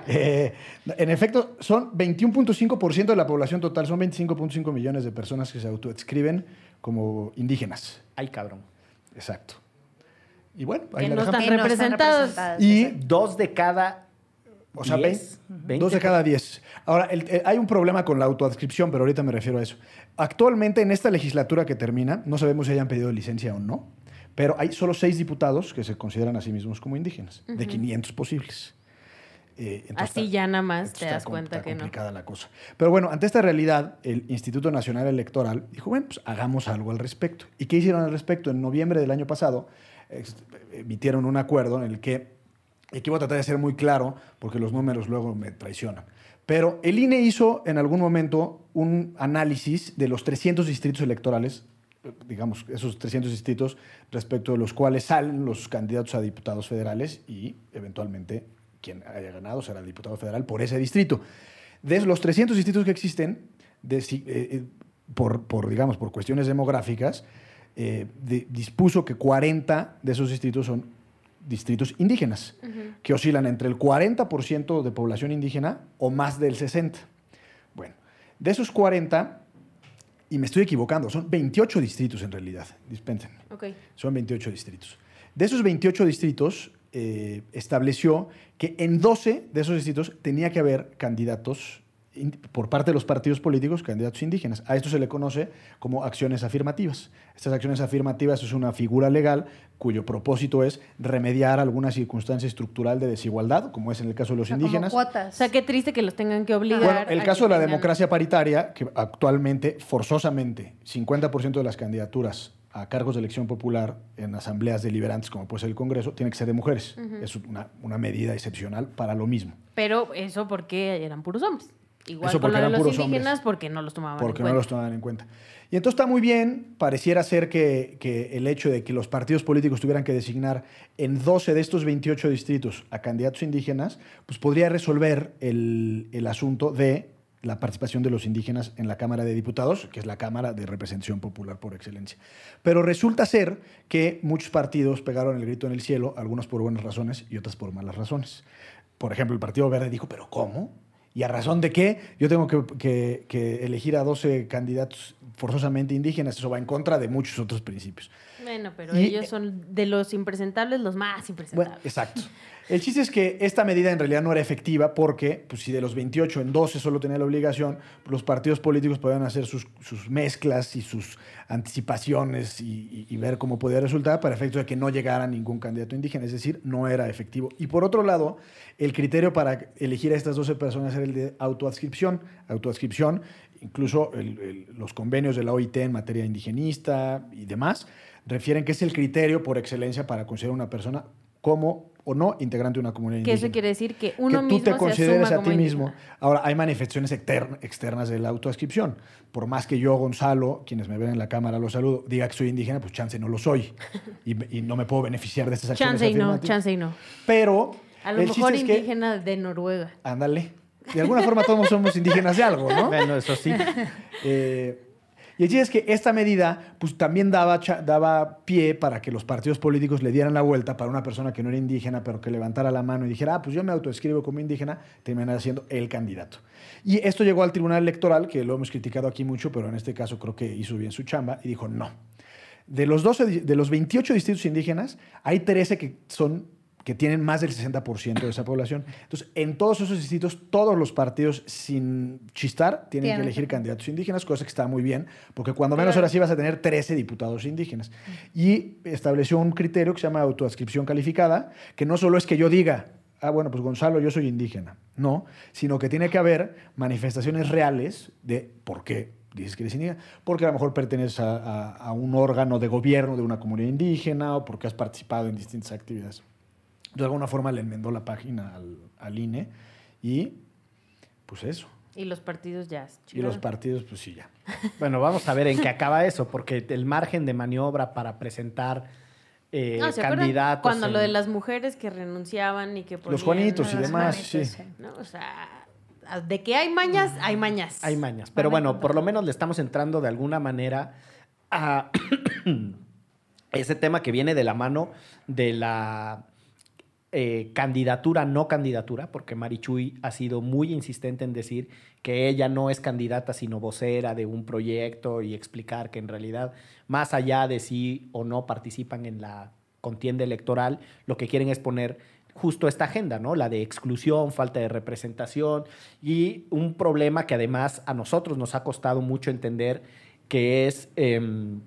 Eh, en efecto, son 21.5% de la población total, son 25.5 millones de personas que se autoadscriben como indígenas. Ay, cabrón. Exacto. Y bueno, ahí Que la no dejamos. están representados. Y. Dos de cada O sea, diez, 20, dos de cada diez. Ahora, el- el- hay un problema con la autoadscripción, pero ahorita me refiero a eso. Actualmente, en esta legislatura que termina, no sabemos si hayan pedido licencia o no, pero hay solo seis diputados que se consideran a sí mismos como indígenas, de 500 posibles. Eh, Así está- ya nada más te das cuenta está que no. complicada la cosa. Pero bueno, ante esta realidad, el Instituto Nacional Electoral dijo, bueno, pues hagamos algo al respecto. ¿Y qué hicieron al respecto? En noviembre del año pasado emitieron un acuerdo en el que, y aquí voy a tratar de ser muy claro, porque los números luego me traicionan. Pero el INE hizo en algún momento un análisis de los 300 distritos electorales, digamos, esos 300 distritos respecto de los cuales salen los candidatos a diputados federales y eventualmente quien haya ganado será diputado federal por ese distrito. De los 300 distritos que existen, de eh, eh, por, por, digamos, por cuestiones demográficas, eh, de- dispuso que 40 de esos distritos son distritos indígenas, que oscilan entre el 40% de población indígena o más del 60%. Bueno, de esos 40, y me estoy equivocando, son 28 distritos en realidad, dispénsenme. Ok. Son 28 distritos. De esos 28 distritos, eh, estableció que en 12 de esos distritos tenía que haber candidatos por parte de los partidos políticos, candidatos indígenas. A esto se le conoce como acciones afirmativas. Estas acciones afirmativas es una figura legal cuyo propósito es remediar alguna circunstancia estructural de desigualdad, como es en el caso de los O sea, como indígenas. O cuotas. sea, qué triste que los tengan que obligar. Bueno, el a caso de la tengan- democracia paritaria, que actualmente, forzosamente, 50% de las candidaturas a cargos de elección popular en asambleas deliberantes, como puede ser el Congreso, tiene que ser de mujeres. Es una, una medida excepcional para lo mismo. Pero eso porque eran puros hombres. Igual Eso con lo de los indígenas hombres. porque no los tomaban porque en no cuenta. los tomaban en cuenta. Y entonces está muy bien, pareciera ser que, que el hecho de que los partidos políticos tuvieran que designar en 12 de estos 28 distritos a candidatos indígenas, pues podría resolver el, el asunto de la participación de los indígenas en la Cámara de Diputados, que es la Cámara de Representación Popular por excelencia. Pero resulta ser que muchos partidos pegaron el grito en el cielo, algunos por buenas razones y otras por malas razones. Por ejemplo, el Partido Verde dijo, ¿pero cómo? ¿Y a razón de qué? Yo tengo que, que- elegir a 12 candidatos forzosamente indígenas. Eso va en contra de muchos otros principios. Bueno, pero Y- ellos son de los impresentables los más impresentables. Bueno, exacto. El chiste es que esta medida en realidad no era efectiva porque, pues, si de los 28 en 12 solo tenía la obligación, los partidos políticos podían hacer sus, sus mezclas y sus anticipaciones y, y- y ver cómo podía resultar para efecto de que no llegara ningún candidato indígena. Es decir, no era efectivo. Y por otro lado, el criterio para elegir a estas 12 personas era el de autoadscripción. Autoadscripción, incluso el- el- los convenios de la OIT en materia indigenista y demás, refieren que es el criterio por excelencia para considerar una persona como o no integrante de una comunidad que indígena. eso quiere decir que uno que mismo tú te se consideres asuma a ti como mismo. indígena. Ahora, hay manifestaciones exter- externas de la autoascripción. Por más que yo, Gonzalo, quienes me ven en la cámara, lo saludo, diga que soy indígena, pues chance no lo soy. Y, y no me puedo beneficiar de estas acciones Chance y no, chance y no. Pero A lo el mejor que... indígena de Noruega. Ándale. De alguna forma todos somos indígenas de algo, ¿no? Bueno, eso sí. Eh, y chiste es que esta medida pues, también daba, daba pie para que los partidos políticos le dieran la vuelta para una persona que no era indígena, pero que levantara la mano y dijera, ah, pues yo me autoescribo como indígena, terminara siendo el candidato. Y esto llegó al Tribunal Electoral, que lo hemos criticado aquí mucho, pero en este caso creo que hizo bien su chamba, y dijo, no. De los, 12, di- de los 28 distritos indígenas, hay 13 que son que tienen más del 60% de esa población. Entonces, en todos esos distritos, todos los partidos, sin chistar, tienen que elegir candidatos indígenas, cosa que está muy bien, porque cuando menos ahora sí vas a tener 13 diputados indígenas. Y estableció un criterio que se llama autoadscripción calificada, que no solo es que yo diga, ah, bueno, pues Gonzalo, yo soy indígena, no, sino que tiene que haber manifestaciones reales de por qué dices que eres indígena, porque a lo mejor perteneces a, a- a un órgano de gobierno de una comunidad indígena o porque has participado en distintas actividades. De alguna forma le enmendó la página al, al INE y pues eso. Y los partidos ya. Y los partidos, pues sí, ya. Bueno, vamos a ver en qué acaba eso, porque el margen de maniobra para presentar eh, No, ¿se acuerdan candidatos. Cuando en- lo de las mujeres que renunciaban y que Los Juanitos y demás, Juanitos, sí. ¿no? O sea, de que hay mañas, hay mañas. Hay mañas. Pero bueno, por lo menos le estamos entrando de alguna manera a ese tema que viene de la mano de la eh, candidatura, no candidatura, porque Marichuy ha sido muy insistente en decir que ella no es candidata, sino vocera de un proyecto y explicar que en realidad, más allá de si o no participan en la contienda electoral, lo que quieren es poner justo esta agenda, ¿no? La de exclusión, falta de representación y un problema que además a nosotros nos ha costado mucho entender, que es em,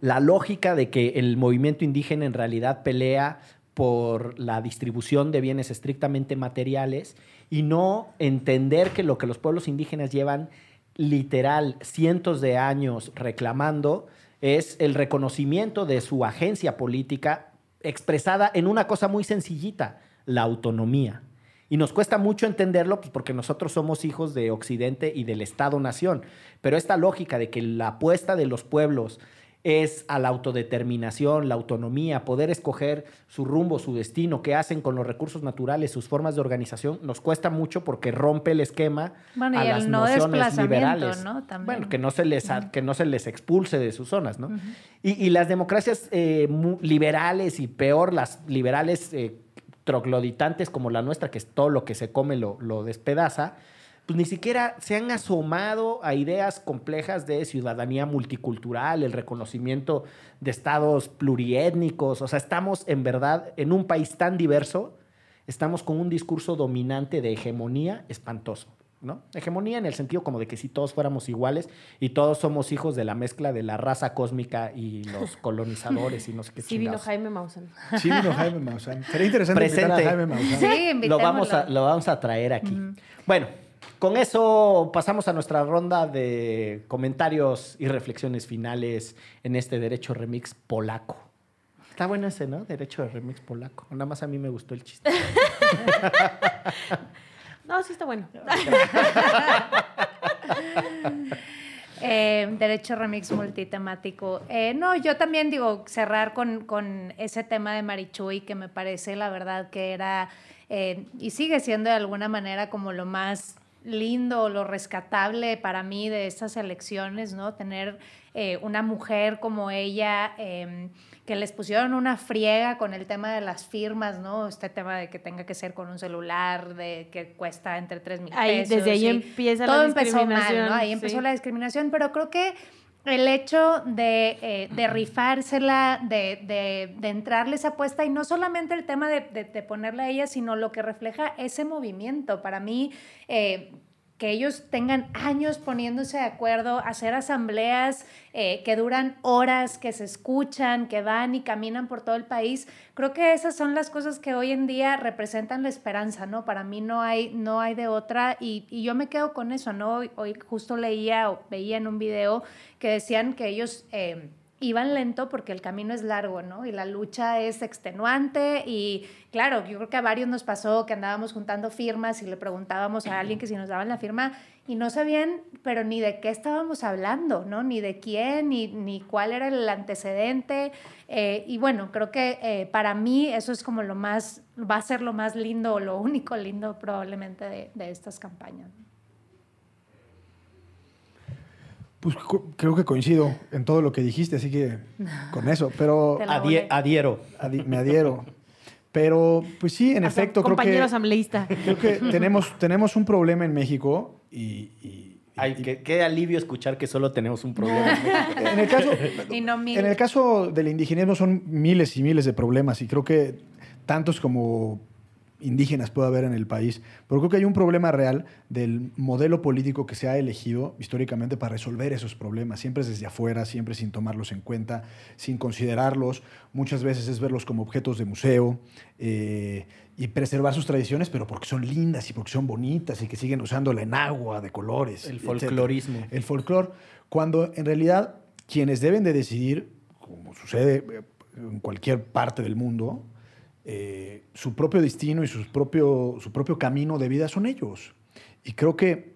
la lógica de que el movimiento indígena en realidad pelea por la distribución de bienes estrictamente materiales y no entender que lo que los pueblos indígenas llevan literal cientos de años reclamando es el reconocimiento de su agencia política expresada en una cosa muy sencillita, la autonomía. Y nos cuesta mucho entenderlo pues, porque nosotros somos hijos de Occidente y del Estado-Nación. Pero esta lógica de que la apuesta de los pueblos es a la autodeterminación, la autonomía, poder escoger su rumbo, su destino, qué hacen con los recursos naturales, sus formas de organización, nos cuesta mucho porque rompe el esquema Bueno, a y las el no nociones liberales. ¿no? Bueno, que no se les, que no se les expulse de sus zonas, ¿no? y, y las democracias eh, liberales y peor, las liberales eh, trogloditantes como la nuestra, que es todo lo que se come lo, lo despedaza, pues ni siquiera se han asomado a ideas complejas de ciudadanía multicultural, el reconocimiento de estados pluriétnicos. O sea, estamos en verdad en un país tan diverso, estamos con un discurso dominante de hegemonía espantoso. ¿no? Hegemonía en el sentido como de que si todos fuéramos iguales y todos somos hijos de la mezcla de la raza cósmica y los colonizadores y no sé qué Sí, vino. Jaime Maussan. Sí, vino Jaime Maussan. Sería interesante invitar a Jaime Maussan. Sí, lo vamos, a, lo vamos a traer aquí. Bueno, con eso pasamos a nuestra ronda de comentarios y reflexiones finales en este Derecho Remix polaco. Está bueno ese, ¿no? Derecho de Remix polaco. Nada más a mí me gustó el chiste. No, sí está bueno. Eh, derecho remix multitemático. Eh, no, yo también digo cerrar con, con ese tema de Marichuy que me parece la verdad que era eh, y sigue siendo de alguna manera como lo más lindo, lo rescatable para mí de estas elecciones, ¿no? Tener eh, una mujer como ella eh, que les pusieron una friega con el tema de las firmas, ¿no? Este tema de que tenga que ser con un celular, de que cuesta entre 3 mil Ahí, pesos. desde ahí empieza la todo empezó mal, discriminación, ¿no? Ahí empezó sí. la discriminación, pero creo que el hecho de, eh, de rifársela, de, de, entrarle esa apuesta, y no solamente el tema de ponerla a ella, sino lo que refleja ese movimiento. Para mí, eh, que ellos tengan años poniéndose de acuerdo, hacer asambleas eh, que duran horas, que se escuchan, que van y caminan por todo el país. Creo que esas son las cosas que hoy en día representan la esperanza, ¿no? Para mí no hay, no hay de otra y, y yo me quedo con eso, ¿no? Hoy, justo leía o veía en un video que decían que ellos... Eh, iban lento porque el camino es largo, ¿no? Y la lucha es extenuante y claro, yo creo que a varios nos pasó que andábamos juntando firmas y le preguntábamos a alguien que si nos daban la firma y no sabían, pero ni de qué estábamos hablando, ¿no? Ni de quién, ni, ni cuál era el antecedente. Eh, y bueno, creo que eh, para mí eso es como lo más, va a ser lo más lindo o lo único lindo probablemente de, de estas campañas. Pues creo que coincido en todo lo que dijiste, así que con eso, pero adhiero. adi- me adhiero. Pero, pues sí, en efecto, creo compañero que, asambleísta. creo que tenemos, tenemos un problema en México y, y- Ay, y- qué, qué alivio escuchar que solo tenemos un problema. en el caso, Y no mil. En el caso del indigenismo son miles y miles de problemas y creo que tantos como indígenas puede haber en el país, pero creo que hay un problema real del modelo político que se ha elegido históricamente para resolver esos problemas, siempre es desde afuera, siempre sin tomarlos en cuenta, sin considerarlos, muchas veces es verlos como objetos de museo eh, y preservar sus tradiciones, pero porque son lindas y porque son bonitas y que siguen usando la enagua de colores. El etcétera folclorismo. el folclore, cuando en realidad quienes deben de decidir, como sucede en cualquier parte del mundo, eh, su propio destino y sus propio, su propio camino de vida son ellos. Y creo que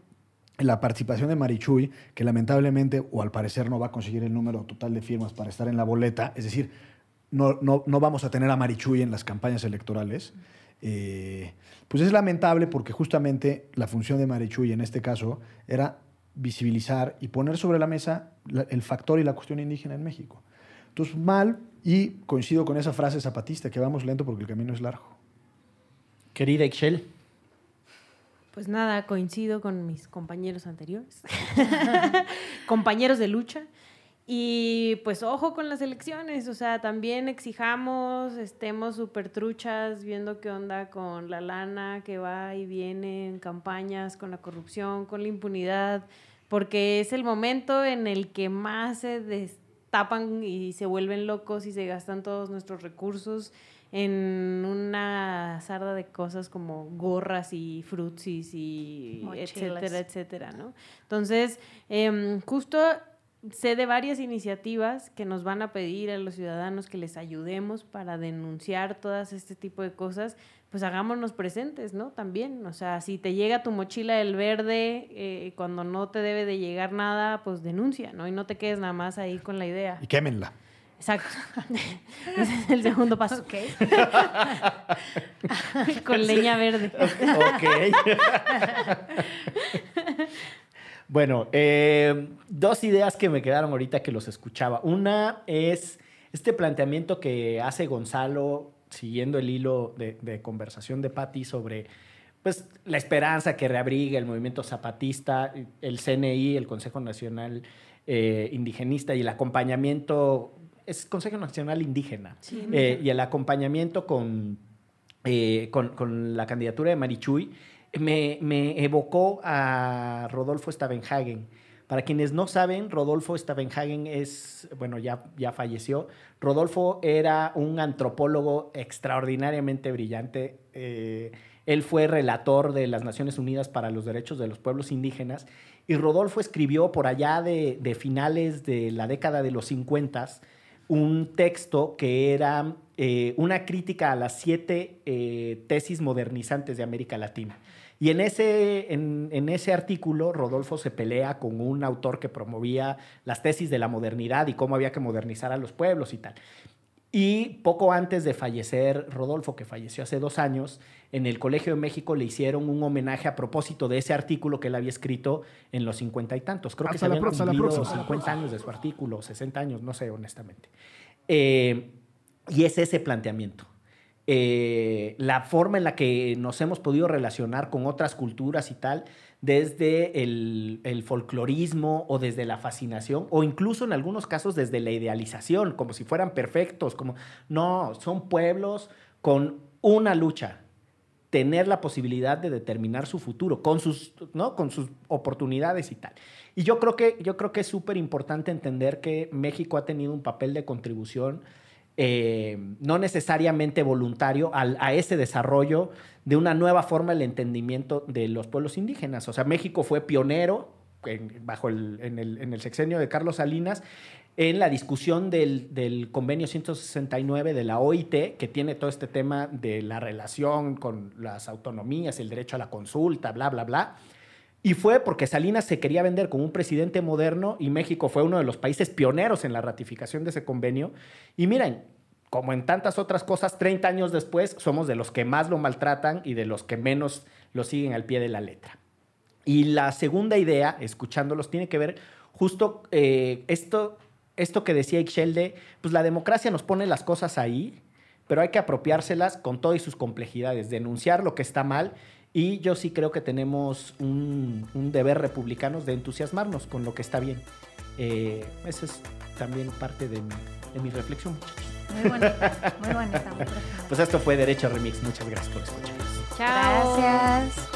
la participación de Marichuy, que lamentablemente o al parecer no va a conseguir el número total de firmas para estar en la boleta, es decir, no, no, no vamos a tener a Marichuy en las campañas electorales, eh, pues es lamentable porque justamente la función de Marichuy en este caso era visibilizar y poner sobre la mesa el factor y la cuestión indígena en México. Entonces, mal, y coincido con esa frase zapatista, que vamos lento porque el camino es largo. Querida Excel. Pues nada, coincido con mis compañeros anteriores, compañeros de lucha. Y pues ojo con las elecciones, o sea, también exijamos, estemos súper truchas, viendo qué onda con la lana que va y viene en campañas, con la corrupción, con la impunidad, porque es el momento en el que más se destapan y se vuelven locos y se gastan todos nuestros recursos en una sarda de cosas como gorras y frutsis y Mochilas. etcétera, etcétera, ¿no? Entonces, em, justo sé de varias iniciativas que nos van a pedir a los ciudadanos que les ayudemos para denunciar todas este tipo de cosas, pues hagámonos presentes, ¿no? También, o sea, si te llega tu mochila del verde eh, cuando no te debe de llegar nada, pues denuncia, ¿no? Y no te quedes nada más ahí con la idea. Y quémenla. Exacto. Ese es el segundo paso. Ok. con leña verde. Ok. bueno, eh, dos ideas que me quedaron ahorita que los escuchaba. Una es este planteamiento que hace Gonzalo, siguiendo el hilo de, de conversación de Patti sobre pues, la esperanza que reabriga el movimiento zapatista, el CNI, el Consejo Nacional eh, Indigenista y el acompañamiento, es Consejo Nacional Indígena, eh, y el acompañamiento con, eh, con, con la candidatura de Marichuy, me, me evocó a Rodolfo Stavenhagen. Para quienes no saben, Rodolfo Stavenhagen es, bueno, ya, ya falleció. Rodolfo era un antropólogo extraordinariamente brillante. Eh, él fue relator de las Naciones Unidas para los Derechos de los Pueblos Indígenas y Rodolfo escribió por allá de, finales de la década de los 50 un texto que era eh, una crítica a las siete eh, tesis modernizantes de América Latina. Y en ese, en, en ese artículo, Rodolfo se pelea con un autor que promovía las tesis de la modernidad y cómo había que modernizar a los pueblos y tal. Y poco antes de fallecer Rodolfo, que falleció hace dos años, en el Colegio de México le hicieron un homenaje a propósito de ese artículo que él había escrito en los cincuenta y tantos. Creo que Hasta se habían próxima, cumplido próxima. 50 años de su artículo, 60 años, no sé honestamente. Eh, y es ese planteamiento. Eh, la forma en la que nos hemos podido relacionar con otras culturas y tal, desde el, folclorismo o desde la fascinación, o incluso en algunos casos desde la idealización, como si fueran perfectos, como no, son pueblos con una lucha, tener la posibilidad de determinar su futuro con sus, ¿no? con sus oportunidades y tal. Y yo creo que, yo creo que es súper importante entender que México ha tenido un papel de contribución eh, no necesariamente voluntario al- a ese desarrollo de una nueva forma del entendimiento de los pueblos indígenas. O sea, México fue pionero en, bajo el, en, el, en el sexenio de Carlos Salinas en la discusión del, del convenio 169 de la OIT, que tiene todo este tema de la relación con las autonomías, el derecho a la consulta, bla, bla, bla. Y fue porque Salinas se quería vender como un presidente moderno y México fue uno de los países pioneros en la ratificación de ese convenio. Y miren, como en tantas otras cosas, 30 años después somos de los que más lo maltratan y de los que menos lo siguen al pie de la letra. Y la segunda idea, escuchándolos, tiene que ver justo eh, esto, esto que decía Ixchel pues la democracia nos pone las cosas ahí, pero hay que apropiárselas con todas sus complejidades, denunciar lo que está mal. Y yo sí creo que tenemos un, un deber republicanos de entusiasmarnos con lo que está bien. Eh, esa es también parte de mi, de mi reflexión, muchachos. Muy bonita, muy bonita. muy. Pues esto fue Derecho Remix. Muchas gracias por escucharnos. Chao. Gracias.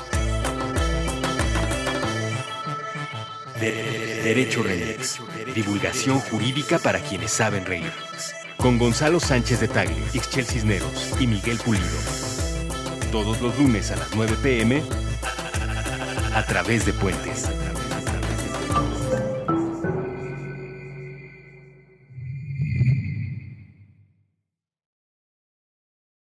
De- de- Derecho Remix. Divulgación jurídica para quienes saben reír. Con Gonzalo Sánchez de Tagle, Ixchel Cisneros y Miguel Pulido. Todos los lunes a las 9 pm a través de Puentes.